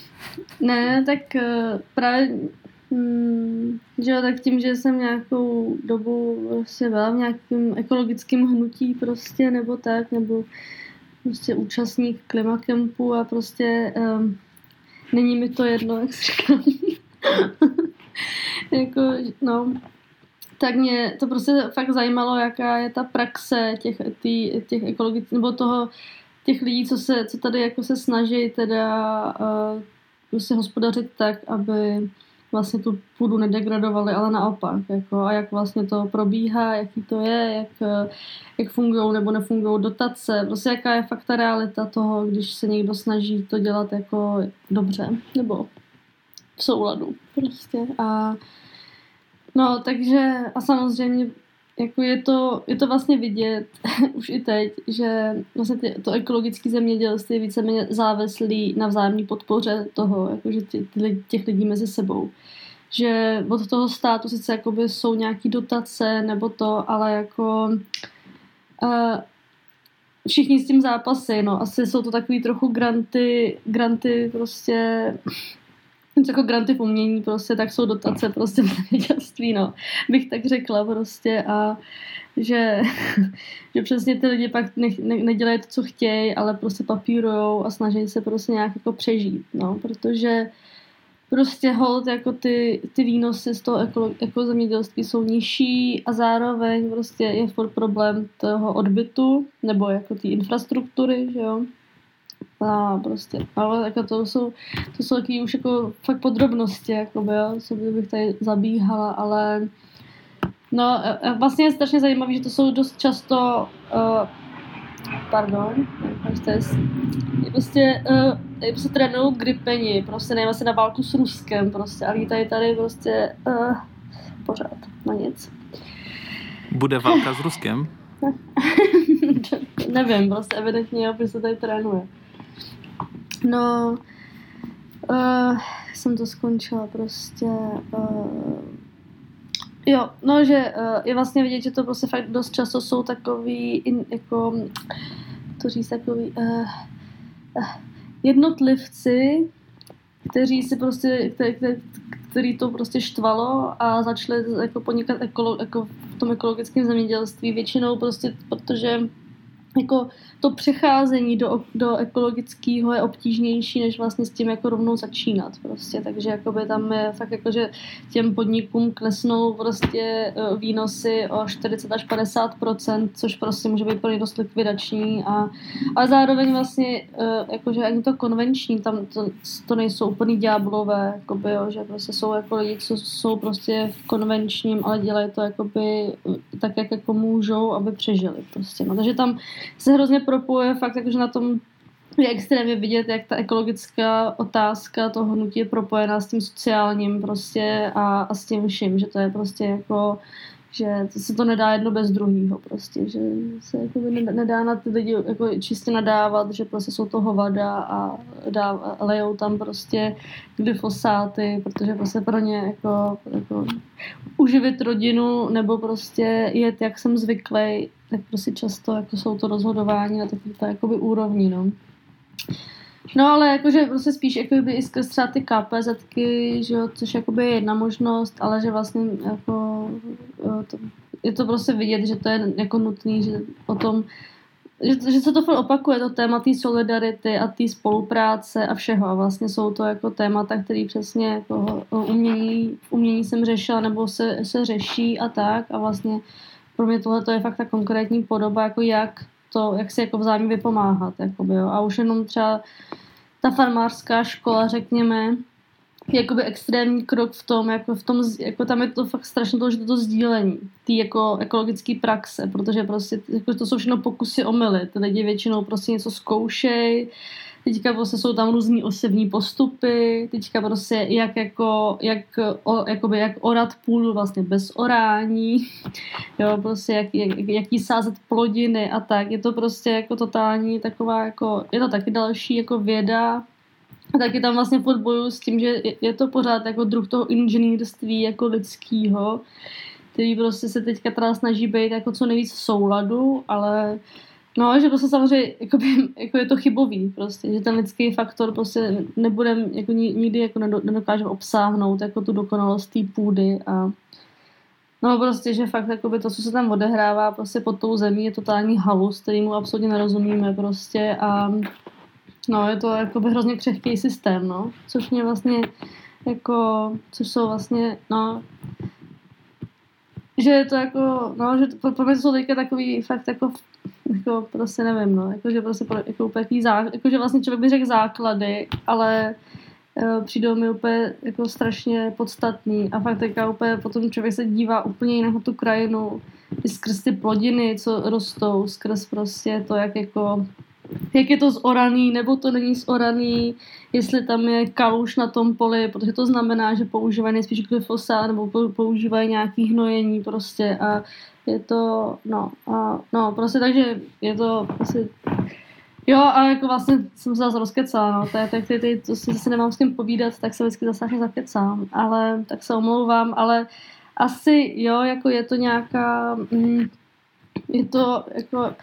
Ne, tak uh, právě Hmm, že jo, tak tím, že jsem nějakou dobu prostě byla v nějakém ekologickém hnutí prostě, nebo tak, nebo prostě účastník klimakempu a prostě um, není mi to jedno, jak se říkám. (laughs) jako, no, tak mě to prostě fakt zajímalo, jaká je ta praxe těch, tý, těch ekologických, nebo toho těch lidí, co, se, co tady jako se snaží teda uh, prostě hospodařit tak, aby vlastně tu půdu nedegradovali, ale naopak. Jako, a jak vlastně to probíhá, jaký to je, jak, jak fungují nebo nefungují dotace, prostě jaká je fakt ta realita toho, když se někdo snaží to dělat jako dobře, nebo v souladu prostě. A no, takže a samozřejmě jako je to, je to vlastně vidět (laughs) už i teď, že vlastně ty, to ekologické zemědělství je víceméně závislý na vzájemné podpoře toho, jakože ty, těch lidí mezi sebou. Že od toho státu sice jakoby jsou nějaký dotace nebo to, ale jako uh, všichni s tím zápasy, no. Asi jsou to takový trochu granty, granty prostě jako granty v umění prostě, tak jsou dotace prostě v zemědělství, no, bych tak řekla prostě a že, (laughs) že přesně ty lidi pak ne, ne, nedělají to, co chtějí, ale prostě papírujou a snaží se prostě nějak jako přežít, no, protože prostě hold jako ty, ty výnosy z toho jako, jako zemědělství jsou nižší a zároveň prostě je furt problém toho odbytu nebo jako té infrastruktury, že jo, a prostě, ale jako to jsou, to jsou taky už jako fakt podrobnosti, jako by, jo, co bych tady zabíhala, ale no, e, e, vlastně je strašně zajímavé, že to jsou dost často uh, pardon, to je, prostě, uh, prostě trénují gripeni, prostě nevím, asi na válku s Ruskem, prostě, a lítají tady prostě uh, pořád, na nic.
Bude válka s Ruskem? (laughs)
nevím, prostě evidentně jo, se tady trénuje. No, uh, jsem to skončila prostě. Uh, jo, no, že uh, je vlastně vidět, že to prostě fakt dost často jsou takový, in, jako, to říct, takový uh, uh, jednotlivci, kteří si prostě, který, který to prostě štvalo a začali jako podnikat ekolo, jako v tom ekologickém zemědělství většinou prostě, protože jako to přecházení do, do ekologického je obtížnější, než vlastně s tím jako rovnou začínat prostě, takže jakoby tam je fakt jako, že těm podnikům klesnou prostě e, výnosy o 40 až 50% což prostě může být pro dost likvidační. A, a zároveň vlastně e, jakože ani to konvenční, tam to, to nejsou úplný ďáblové, jakoby, jo, že prostě jsou jako lidi, co jsou prostě v konvenčním, ale dělají to jakoby tak, jak jako můžou, aby přežili prostě, no, takže tam se hrozně propojuje fakt, jakože na tom je extrémně vidět, jak ta ekologická otázka toho hnutí je propojená s tím sociálním prostě a, a s tím vším, že to je prostě jako že se to nedá jedno bez druhého prostě, že se jako nedá na ty lidi jako čistě nadávat, že prostě jsou to hovada a dá, lejou tam prostě glyfosáty, protože prostě pro ně jako, jako uživit rodinu nebo prostě jet, jak jsem zvyklý, tak prostě často jako jsou to rozhodování na takový úrovni, no. No ale jakože prostě spíš jakoby i skrz třeba ty KPZky, že jo, což jakoby je jedna možnost, ale že vlastně jako to, je to prostě vidět, že to je jako nutný, že o tom, že, že se to furt opakuje, to téma té solidarity a té spolupráce a všeho. A vlastně jsou to jako témata, které přesně jako umění, umění jsem řešila nebo se, se řeší a tak. A vlastně pro mě tohle je fakt ta konkrétní podoba, jako jak to, jak si jako vzájemně vypomáhat. Jakoby, jo. A už jenom třeba ta farmářská škola, řekněme, jakoby extrémní krok v tom, jako v tom, jako tam je to fakt strašně důležité to sdílení, ty jako ekologické praxe, protože prostě jako to jsou všechno pokusy omily, ty lidi většinou prostě něco zkoušej, teďka prostě jsou tam různý osevní postupy, teďka prostě jak jako, jak, o, jakoby jak orat půdu vlastně bez orání, (laughs) jo, prostě jak, jak, jaký sázet plodiny a tak, je to prostě jako totální taková jako, je to taky další jako věda, a taky tam vlastně furt s tím, že je, je to pořád jako druh toho inženýrství jako lidského, který prostě se teďka teda snaží být jako co nejvíc v souladu, ale No, že prostě samozřejmě jakoby, jako je to chybový prostě, že ten lidský faktor prostě nebudem, jako nikdy jako nedokážeme obsáhnout jako tu dokonalost té půdy a no prostě, že fakt jakoby to, co se tam odehrává prostě pod tou zemí je totální halus, kterýmu absolutně nerozumíme prostě a no je to jakoby hrozně křehký systém, no, což mě vlastně jako, což jsou vlastně, no, že je to jako, no, že to, pro mě jsou teďka takový fakt jako jako prostě nevím, no, jakože prostě jako úplně zá, jakože vlastně člověk by řekl základy, ale uh, přijdou mi úplně jako strašně podstatný a fakt teďka úplně potom člověk se dívá úplně jinak na tu krajinu, i skrz ty plodiny, co rostou, skrz prostě to, jak jako jak je to zoraný, nebo to není zoraný, jestli tam je kaluš na tom poli, protože to znamená, že používají nejspíš glyfosát nebo používají nějaký hnojení prostě a je to, no, a, no, prostě takže je to asi, jo, a jako vlastně jsem se zase rozkecala, no, tak, ty, ty, to si zase nemám s kým povídat, tak se vždycky zase zakecám, ale, tak se omlouvám, ale asi, jo, jako je to nějaká, mm, je to, jako,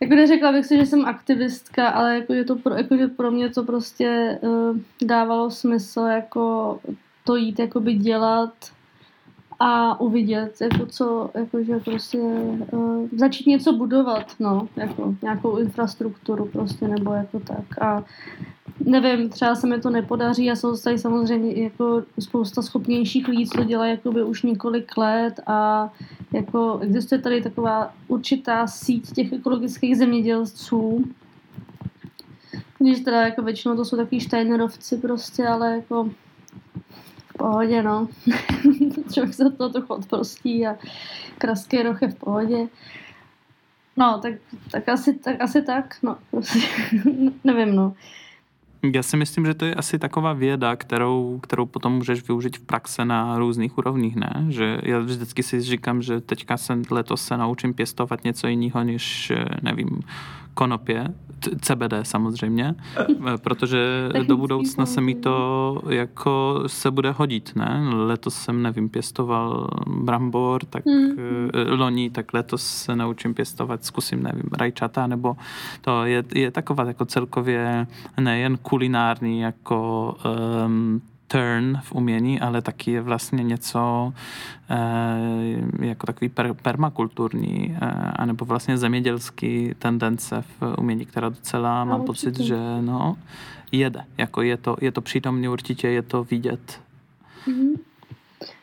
jako neřekla bych si, že jsem aktivistka, ale jako je to pro, jako, že pro mě to prostě uh, dávalo smysl jako to jít jakoby dělat a uvidět, jako co, jako že prostě uh, začít něco budovat, no, jako nějakou infrastrukturu prostě, nebo jako tak. A nevím, třeba se mi to nepodaří a jsou tady samozřejmě jako spousta schopnějších lidí, co to dělají jakoby už několik let a jako existuje tady taková určitá síť těch ekologických zemědělců, když teda jako většinou to jsou takový Steinerovci prostě, ale jako pohodě, no. (laughs) Člověk se to trochu odprostí a kraský roh je v pohodě. No, tak, tak, asi, tak asi tak, no, prostě, (laughs) nevím, no.
Já si myslím, že to je asi taková věda, kterou, kterou potom můžeš využít v praxe na různých úrovních, ne? Že já vždycky si říkám, že teďka se letos se naučím pěstovat něco jiného, než, nevím, konopě, CBD samozřejmě, (laughs) protože do budoucna se mi to jako se bude hodit, ne? Letos jsem, nevím, pěstoval brambor, tak hmm. loni, tak letos se naučím pěstovat, zkusím, nevím, rajčata, nebo to je, je taková jako celkově nejen kulinární, jako um, turn v umění, ale taky je vlastně něco e, jako takový per, permakulturní e, anebo vlastně zemědělský tendence v umění, která docela mám pocit, že no, jede. Jako je to, je to přítomně určitě, je to vidět.
Mm-hmm.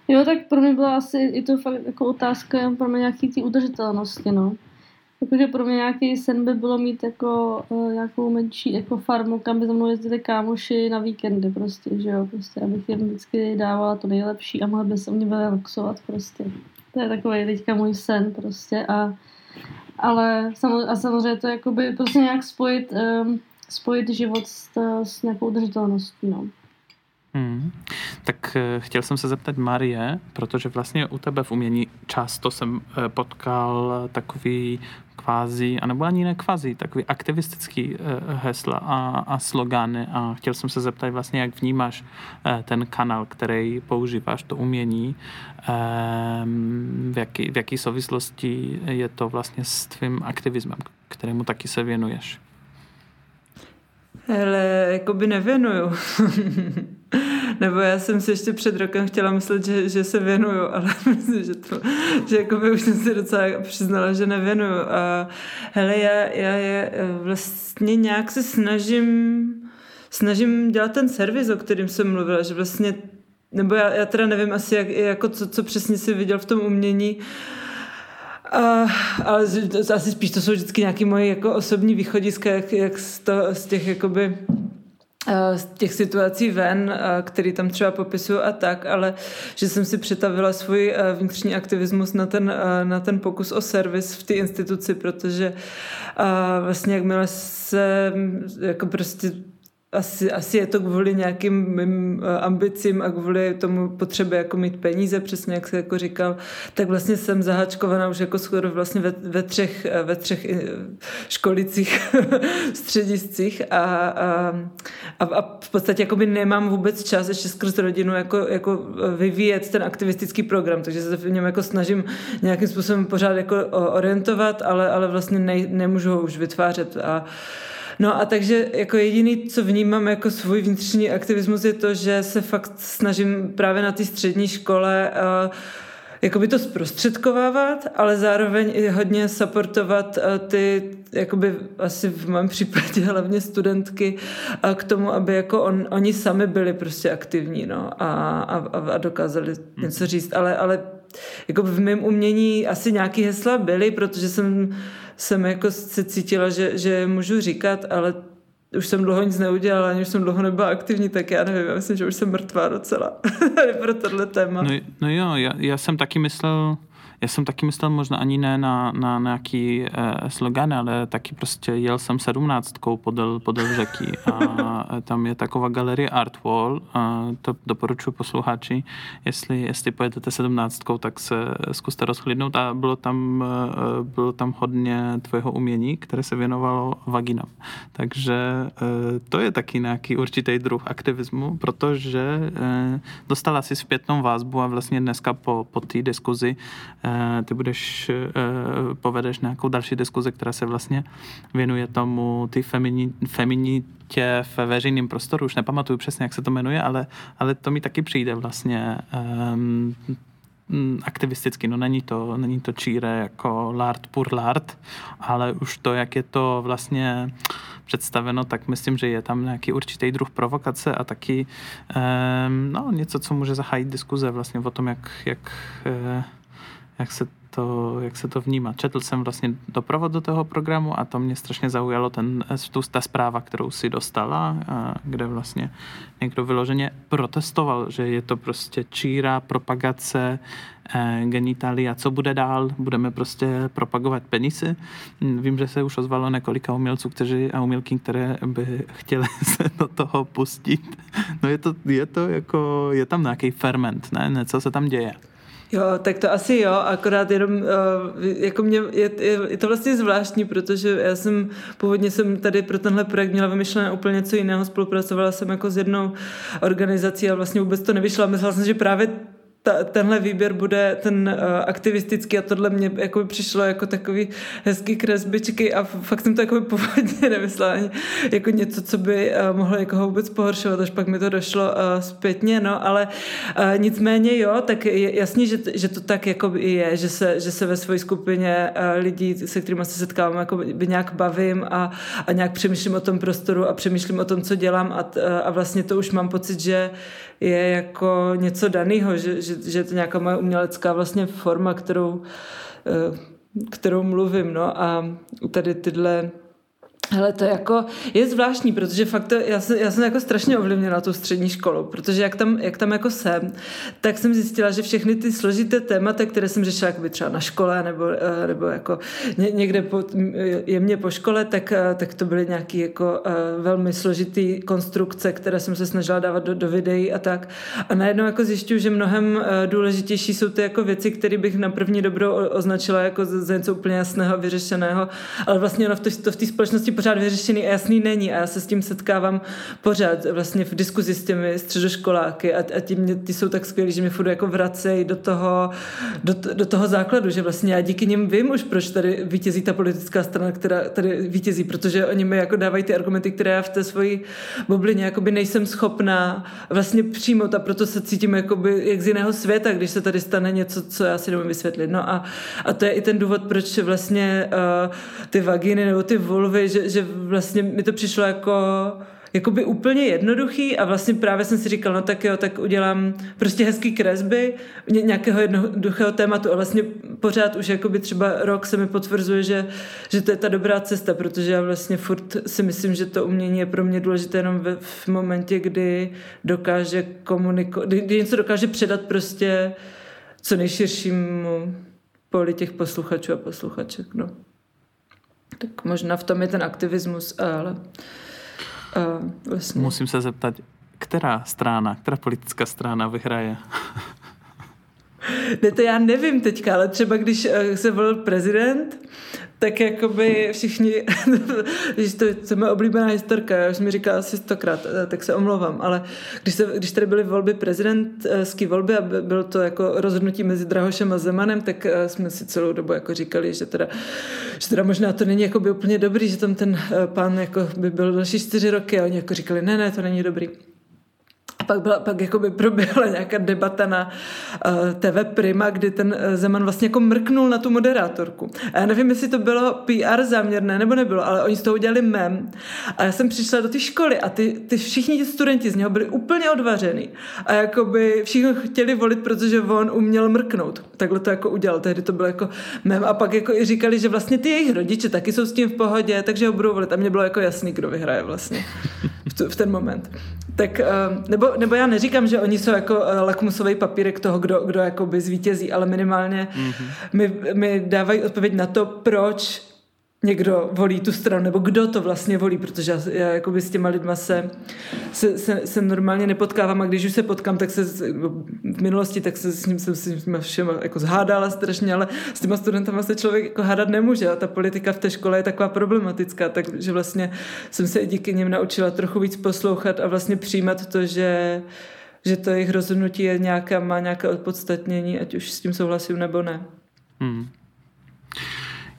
Jo, tak pro mě byla asi i to fakt jako otázka pro mě nějaký ty udržitelnosti, no. Jakože pro mě nějaký sen by bylo mít jako uh, nějakou menší jako farmu, kam by za mnou jezdili kámoši na víkendy prostě, že jo, prostě, abych jim vždycky dávala to nejlepší a mohla by se mě relaxovat prostě. To je takový teďka můj sen prostě a ale samozřejmě, a samozřejmě to jakoby prostě nějak spojit, um, spojit život s, s nějakou udržitelností, no.
Hmm. Tak eh, chtěl jsem se zeptat Marie, protože vlastně u tebe v umění často jsem eh, potkal takový kvázi, anebo ani ne kvázi, takový aktivistický eh, hesla a, a slogany a chtěl jsem se zeptat vlastně, jak vnímáš ten kanál, který používáš, to umění, ehm, v jaký, v jaký souvislosti je to vlastně s tvým aktivismem, kterému taky se věnuješ.
Hele, jako by nevěnuju. (laughs) (laughs) Nebo já jsem si ještě před rokem chtěla myslet, že, že se věnuju, (laughs) ale myslím, že to, že jako by už jsem si docela přiznala, že nevěnuju. A hele, já, já je vlastně nějak se snažím snažím dělat ten servis, o kterým jsem mluvila, že vlastně nebo já, já teda nevím asi, jak, jako co, co přesně si viděl v tom umění, Uh, ale asi spíš to jsou vždycky nějaké moje jako osobní východiska, jak, jak z, to, z těch jakoby z těch situací ven, který tam třeba popisuju a tak, ale že jsem si přetavila svůj vnitřní aktivismus na ten, na ten pokus o servis v té instituci, protože vlastně jakmile se jako prostě asi, asi je to kvůli nějakým mým eh, ambicím a kvůli tomu potřebě jako mít peníze, přesně jak se jako říkal, tak vlastně jsem zahačkovaná už jako skoro vlastně ve, ve třech, eh, ve třech eh, školicích, (laughs) střediscích a, a, a, a v podstatě jako by nemám vůbec čas ještě skrz rodinu jako, jako vyvíjet ten aktivistický program, takže se v něm jako snažím nějakým způsobem pořád jako orientovat, ale, ale vlastně ne, nemůžu ho už vytvářet a No a takže jako jediný, co vnímám jako svůj vnitřní aktivismus je to, že se fakt snažím právě na té střední škole uh, jakoby to zprostředkovávat, ale zároveň i hodně supportovat uh, ty, jakoby asi v mém případě (laughs) hlavně studentky uh, k tomu, aby jako on, oni sami byli prostě aktivní no, a, a, a dokázali hmm. něco říct, ale, ale jako v mém umění asi nějaký hesla byly, protože jsem jsem jako se cítila, že, že můžu říkat, ale už jsem dlouho nic neudělala, ani už jsem dlouho nebyla aktivní, tak já nevím, já myslím, že už jsem mrtvá docela (laughs) pro tohle téma.
No, no jo, já, já jsem taky myslel, já jsem taky myslel možná ani ne na, na nějaký eh, slogan, ale taky prostě jel jsem sedmnáctkou podél, podél řeky a tam je taková galerie Art Wall, a to doporučuji posluchači, jestli, jestli pojedete sedmnáctkou, tak se zkuste rozhlídnout a bylo tam, eh, bylo tam hodně tvého umění, které se věnovalo vaginám. Takže eh, to je taky nějaký určitý druh aktivismu, protože eh, dostala si zpětnou vázbu a vlastně dneska po, po té diskuzi Eh, ty budeš, eh, povedeš nějakou další diskuzi, která se vlastně věnuje tomu, ty femini, feminitě v veřejném prostoru. Už nepamatuju přesně, jak se to jmenuje, ale, ale to mi taky přijde vlastně um, aktivisticky, no není to, není to číre jako lard pur lard, ale už to, jak je to vlastně představeno, tak myslím, že je tam nějaký určitý druh provokace a taky um, no, něco, co může zahájit diskuze vlastně o tom, jak, jak uh, jak se to, jak se to vnímá. Četl jsem vlastně doprovod do toho programu a to mě strašně zaujalo ten, ta zpráva, kterou si dostala, a kde vlastně někdo vyloženě protestoval, že je to prostě číra propagace eh, genitália. Co bude dál? Budeme prostě propagovat penisy. Vím, že se už ozvalo několika umělců kteří, a umělky, které by chtěli (laughs) se do toho pustit. No je to, je to jako, je tam nějaký ferment, ne? Něco se tam děje.
Jo, tak to asi jo, akorát jenom, uh, jako mě, je, je, je to vlastně zvláštní, protože já jsem, původně jsem tady pro tenhle projekt měla vymyšlené úplně něco jiného, spolupracovala jsem jako s jednou organizací a vlastně vůbec to nevyšlo. Myslela jsem, že právě ta, tenhle výběr bude ten uh, aktivistický a tohle mě jako přišlo jako takový hezký kresbičky a fakt jsem to jako původně (laughs) nemyslela ani jako něco, co by uh, mohlo někoho vůbec pohoršovat, až pak mi to došlo uh, zpětně, no, ale uh, nicméně jo, tak je jasně, že, že to tak jako je, že se, že se ve své skupině uh, lidí, se kterými se setkávám, jako by nějak bavím a, a nějak přemýšlím o tom prostoru a přemýšlím o tom, co dělám a, a vlastně to už mám pocit, že je jako něco daného, že, že, že je to nějaká moje umělecká vlastně forma, kterou, eh, kterou mluvím. No a tady tyhle Hele, to jako je zvláštní, protože fakt to, já, jsem, já jsem jako strašně ovlivněna tou střední školou, protože jak tam, jak tam jako jsem, tak jsem zjistila, že všechny ty složité témata, které jsem řešila jako třeba na škole nebo, eh, nebo jako někde po, jemně po škole, tak, eh, tak to byly nějaké jako eh, velmi složitý konstrukce, které jsem se snažila dávat do, do videí a tak. A najednou jako zjišťuju, že mnohem důležitější jsou ty jako věci, které bych na první dobrou označila jako za něco úplně jasného, vyřešeného, ale vlastně ono v, to v té společnosti pořád vyřešený a jasný není a já se s tím setkávám pořád vlastně v diskuzi s těmi středoškoláky a, a ti, ty jsou tak skvělí, že mě furt jako vracejí do toho, do, do toho základu, že vlastně já díky nim vím už, proč tady vítězí ta politická strana, která tady vítězí, protože oni mi jako dávají ty argumenty, které já v té svoji bublině jakoby nejsem schopná vlastně přijmout a proto se cítím jakoby jak z jiného světa, když se tady stane něco, co já si nemůžu vysvětlit. No a, a to je i ten důvod, proč vlastně uh, ty vagíny nebo ty vulvy, že, že vlastně mi to přišlo jako jakoby úplně jednoduchý a vlastně právě jsem si říkal, no tak jo, tak udělám prostě hezký kresby nějakého jednoduchého tématu a vlastně pořád už jakoby třeba rok se mi potvrzuje, že, že to je ta dobrá cesta, protože já vlastně furt si myslím, že to umění je pro mě důležité jenom ve, v momentě, kdy dokáže komunikovat, kdy něco dokáže předat prostě co nejširšímu poli těch posluchačů a posluchaček, no. Tak možná v tom je ten aktivismus, ale a
vlastně... Musím se zeptat, která strana, která politická strana vyhraje?
Ne, to já nevím teďka, ale třeba když eh, se volil prezident, tak jakoby všichni, (laughs) když to, to je moje oblíbená historka, já už mi říká asi stokrát, eh, tak se omlouvám, ale když, se, když tady byly volby prezidentské volby a bylo to jako rozhodnutí mezi Drahošem a Zemanem, tak eh, jsme si celou dobu jako říkali, že teda, že teda možná to není jako by úplně dobrý, že tam ten pán jako by byl další čtyři roky a oni jako říkali, ne, ne, to není dobrý. Pak, byla, pak jakoby proběhla nějaká debata na uh, eh, TV Prima, kdy ten uh, Zeman vlastně jako mrknul na tu moderátorku. A já nevím, jestli to bylo PR záměrné nebo nebylo, ale oni z toho udělali mem. A já jsem přišla do té školy a ty, ty všichni ti studenti z něho byli úplně odvařený. A jakoby všichni chtěli volit, protože on uměl mrknout. Takhle to jako udělal. Tehdy to bylo jako mem. A pak jako i říkali, že vlastně ty jejich rodiče taky jsou s tím v pohodě, takže ho budou volit. A mně bylo jako jasný, kdo vyhraje vlastně v, ten moment. Tak, uh, nebo nebo já neříkám, že oni jsou jako eh, lakmusový papírek toho, kdo, kdo jakoby zvítězí, ale minimálně mm-hmm. mi, mi dávají odpověď na to, proč někdo volí tu stranu, nebo kdo to vlastně volí, protože já, já jakoby s těma lidma se, se, se, se normálně nepotkávám a když už se potkám, tak se v minulosti, tak se s ním jsem s nimi všem jako zhádala strašně, ale s těma studentama se člověk jako hádat nemůže a ta politika v té škole je taková problematická, takže vlastně jsem se i díky nim naučila trochu víc poslouchat a vlastně přijímat to, že že to jejich rozhodnutí je nějaká, má nějaké odpodstatnění, ať už s tím souhlasím nebo ne. Hmm.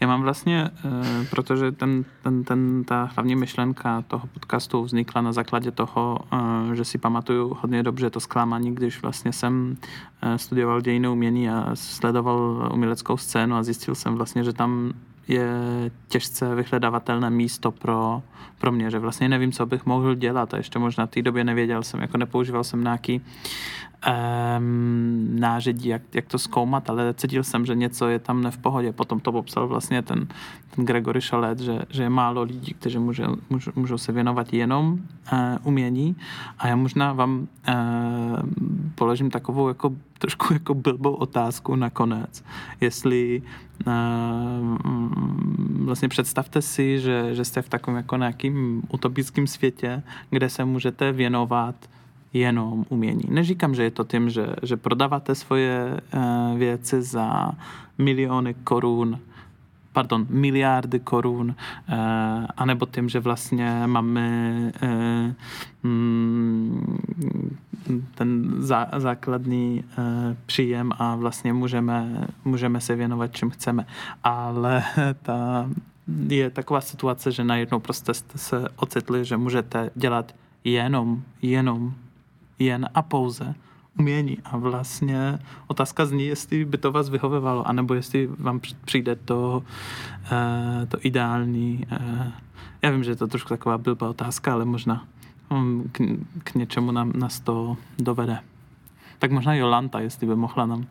Já mám vlastně, eh, protože ten, ten, ten, ta hlavní myšlenka toho podcastu vznikla na základě toho, eh, že si pamatuju hodně dobře to zklamání, když vlastně jsem eh, studioval dějiny umění a sledoval uměleckou scénu a zjistil jsem vlastně, že tam je těžce vyhledavatelné místo pro, pro mě, že vlastně nevím, co bych mohl dělat a ještě možná v té době nevěděl jsem, jako nepoužíval jsem nějaký um, nářadí, jak, jak to zkoumat, ale cítil jsem, že něco je tam ne v pohodě. Potom to popsal vlastně ten, ten Gregory Chalet, že, že je málo lidí, kteří můžou, můžou, můžou se věnovat jenom uh, umění a já možná vám uh, položím takovou jako trošku jako blbou otázku nakonec. Jestli uh, vlastně představte si, že, že jste v takovém jako nějakým utopickém světě, kde se můžete věnovat jenom umění. Neříkám, že je to tím, že, že prodáváte svoje uh, věci za miliony korun pardon, miliardy korun, anebo tím, že vlastně máme mm, ten zá, základní příjem a vlastně můžeme, můžeme se věnovat čem chceme. Ale (laughs) ta je taková situace, že najednou prostě jste se ocitli, že můžete dělat jenom, jenom, jen a pouze umění. A vlastně otázka zní, jestli by to vás vyhovovalo, anebo jestli vám přijde to, uh, to ideální. Uh, já vím, že je to trošku taková blbá otázka, ale možná um, k, k něčemu nám, nás to dovede. Tak možná Jolanta, jestli by mohla nám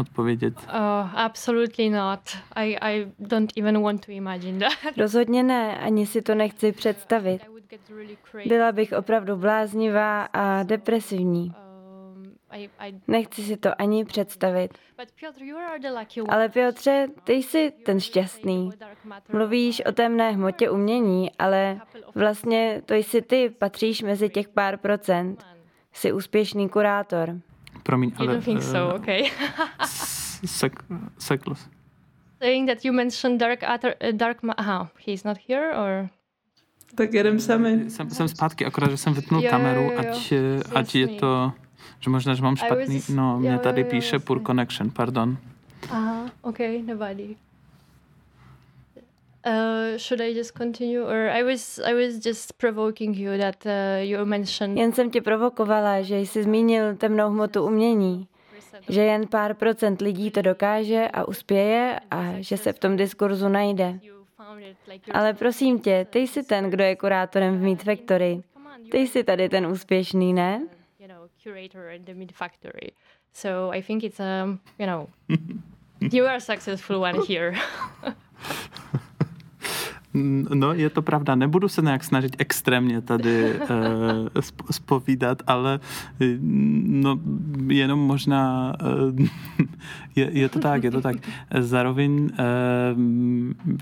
odpovědět.
Uh, absolutely not. I, I don't even want to imagine that. (laughs)
Rozhodně ne, ani si to nechci představit. Byla bych opravdu bláznivá a depresivní. Nechci si to ani představit. Ale Piotře, ty jsi ten šťastný. Mluvíš o temné hmotě umění, ale vlastně to jsi ty, patříš mezi těch pár procent. Jsi úspěšný kurátor.
Promiň,
ale... You don't think so,
uh,
okay. Saying that you mentioned dark, uh, dark, aha, he's not here, or...
Tak jedem sami.
Jsem, jsem zpátky, akorát, že jsem vypnul jo, kameru, jo, jo, ať, ať je to, že možná, že mám špatný, was, no, mě tady píše poor connection, pardon.
Aha, ok, nevadí. Uh, should I just continue, or I was I was just provoking you that uh, you mentioned.
Jen jsem tě provokovala, že jsi zmínil temnou hmotu umění, že jen pár procent lidí to dokáže a uspěje a že se v tom diskurzu najde. Ale prosím tě, ty jsi ten, kdo je kurátorem v Meat Factory. Ty jsi tady ten úspěšný, ne?
So I think it's um, you know, (laughs) you are successful one here. (laughs)
No, je to pravda. Nebudu se nějak snažit extrémně tady uh, spovídat, ale no, jenom možná uh, (laughs) je, je to tak, je to tak. Zároveň uh,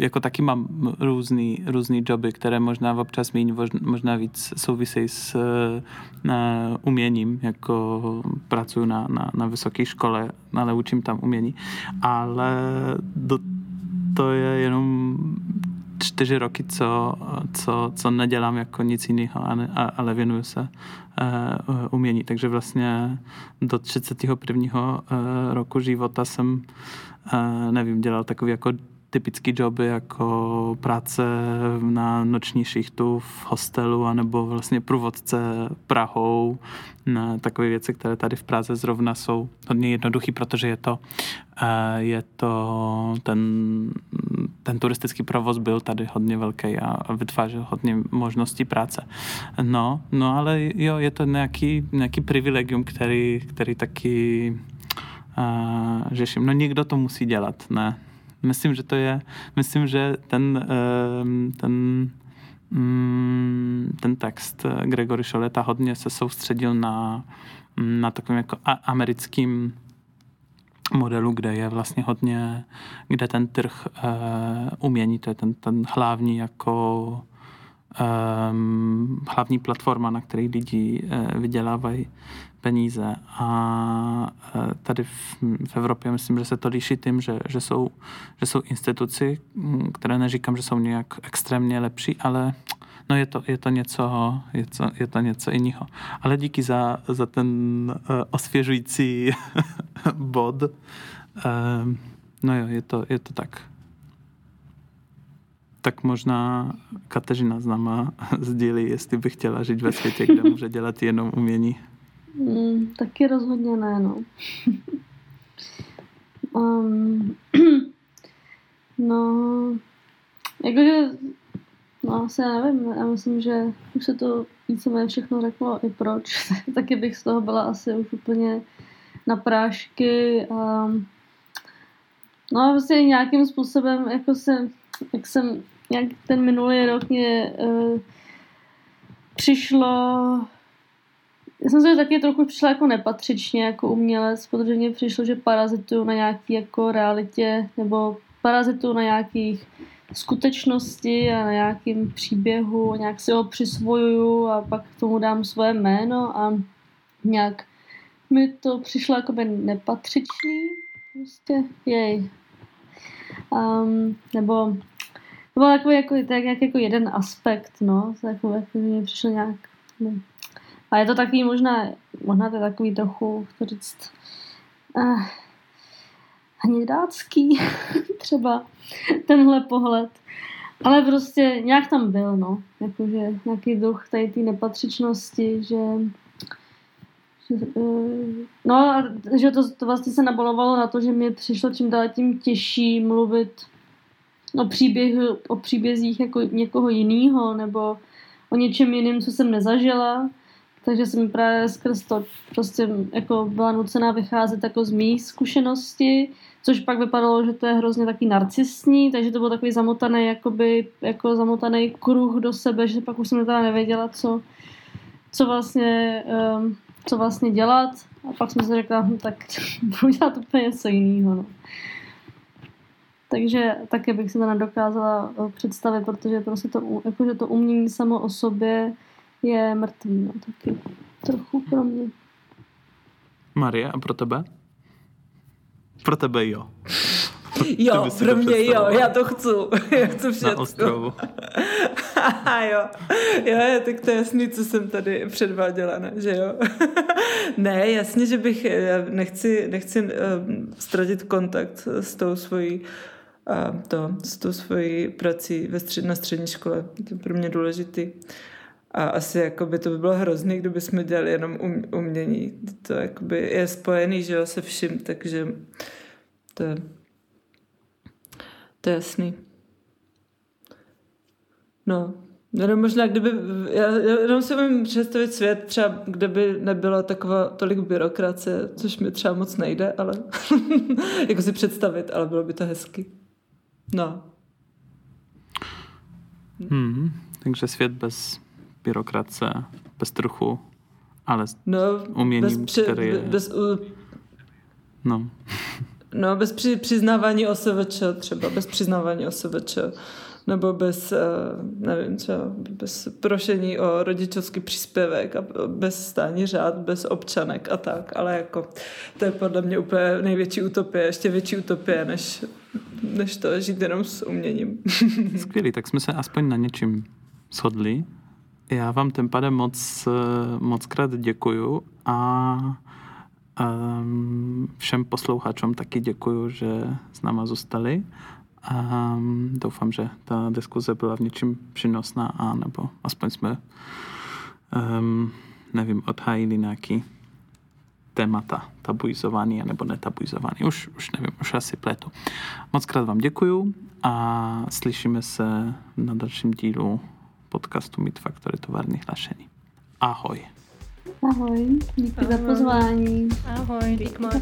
jako taky mám různý, různý joby, které možná občas méně, možná víc souvisejí s uh, uměním, jako pracuji na, na, na vysoké škole, ale učím tam umění, ale do, to je jenom čtyři roky, co, co, co nedělám jako nic jiného, ale věnuju se uh, umění. Takže vlastně do 31. Uh, roku života jsem, uh, nevím, dělal takový jako typický joby jako práce na noční šichtu v hostelu anebo vlastně průvodce Prahou, na takové věci, které tady v Praze zrovna jsou hodně jednoduchý, protože je to, eh, je to ten, ten turistický provoz byl tady hodně velký a vytvářel hodně možností práce. No, no ale jo, je to nějaký, nějaký privilegium, který, který taky uh, řeším. No někdo to musí dělat, ne? Myslím, že to je, myslím, že ten, ehm, ten, mm, ten text Gregory Šoleta hodně se soustředil na, na takovým jako americkým modelu, kde je vlastně hodně, kde ten trh uh, umění, to je ten, ten hlavní jako um, hlavní platforma, na které lidi uh, vydělávají peníze. A uh, tady v, v Evropě myslím, že se to líší tím, že, že, jsou, že jsou instituci, které neříkám, že jsou nějak extrémně lepší, ale no je to, je to něco, je to, je to něco jiného. Ale díky za, za ten uh, osvěžující (laughs) bod. Uh, no jo, je to, je to tak tak možná Kateřina s náma (laughs) sdílí, jestli by chtěla žít ve světě, kde může dělat jenom umění.
Mm, taky rozhodně ne, no. um, (clears throat) no, jakože, no asi já nevím, já myslím, že už se to víceméně všechno řeklo i proč, (laughs) taky bych z toho byla asi už úplně na prášky a no a vlastně nějakým způsobem, jako se, jak jsem jak ten minulý rok mě uh, přišlo já jsem se taky trochu přišla jako nepatřičně jako umělec, protože mně přišlo, že parazituju na nějaký jako realitě nebo parazituju na nějakých skutečnosti a na nějakým příběhu, nějak si ho přisvojuju a pak k tomu dám svoje jméno a nějak mi to přišlo jako by nepatřičný. Prostě jej. Um, nebo to byl takový jako, tak jak jako jeden aspekt, no, jako, jako mi přišlo nějak, no. A je to takový možná, možná to je takový trochu, to říct, uh, hnědácký, (laughs) třeba tenhle pohled. Ale prostě nějak tam byl, no. Jakože nějaký duch tady té nepatřičnosti, že No, že to, to vlastně se nabalovalo na to, že mi přišlo čím dál tím těžší mluvit o, příběhu, o příbězích jako někoho jiného nebo o něčem jiném, co jsem nezažila. Takže jsem právě skrz to prostě jako byla nucená vycházet jako z mých zkušenosti, což pak vypadalo, že to je hrozně taky narcistní, takže to byl takový zamotaný, jakoby, jako zamotaný kruh do sebe, že pak už jsem teda nevěděla, co, co vlastně um, co vlastně dělat. A pak jsem si řekla, hm, tak (laughs) budu dělat úplně něco jiného. No. Takže také bych si to nedokázala eh, představit, protože prostě to, jakože to umění samo o sobě je mrtvý, no, taky trochu pro mě.
Marie, a pro tebe? Pro tebe jo.
Jo, pro mě jo, já to chci. (laughs) Já chci všechno.
Na ostrovu. (laughs)
jo. jo, tak to je jasný, co jsem tady předváděla, ne? že jo. (laughs) ne, jasně, že bych, nechci, nechci uh, ztratit kontakt s tou svojí uh, to, s tou svojí prací ve střed, na střední škole. To je pro mě důležitý. A asi jakoby to by bylo hrozný, kdyby jsme dělali jenom um, umění. To jakoby je spojený, že jo, se vším, takže to je to je jasný. No, jenom možná, kdyby, já, jenom si umím představit svět třeba, kde by nebylo taková tolik byrokracie, což mi třeba moc nejde, ale (laughs) jako si představit, ale bylo by to hezky. No.
Hmm, takže svět bez byrokracie, bez trochu, ale no, uměním, bez při, který je... Bez, uh, no.
No, bez při, přiznávání OSVČ třeba, bez přiznávání OSVČ. Nebo bez, eh, nevím, třeba bez prošení o rodičovský příspěvek a bez stání řád, bez občanek a tak. Ale jako to je podle mě úplně největší utopie, ještě větší utopie, než, než to žít jenom s uměním. (laughs)
Skvělý, tak jsme se aspoň na něčím shodli. Já vám tím pádem moc, eh, moc krát děkuju a Um, všem posluchačům taky děkuju, že s náma zůstali. Um, doufám, že ta diskuze byla v něčem přínosná a nebo aspoň jsme um, nevím, odhájili nějaký témata tabuizovaný nebo netabuizovaný. Už, už nevím, už asi pletu. Moc krát vám děkuju a slyšíme se na dalším dílu podcastu Meet Factory továrných hlášení. Ahoj.
Ahoj, díky Ahoj. za pozvání.
Ahoj, díky moc.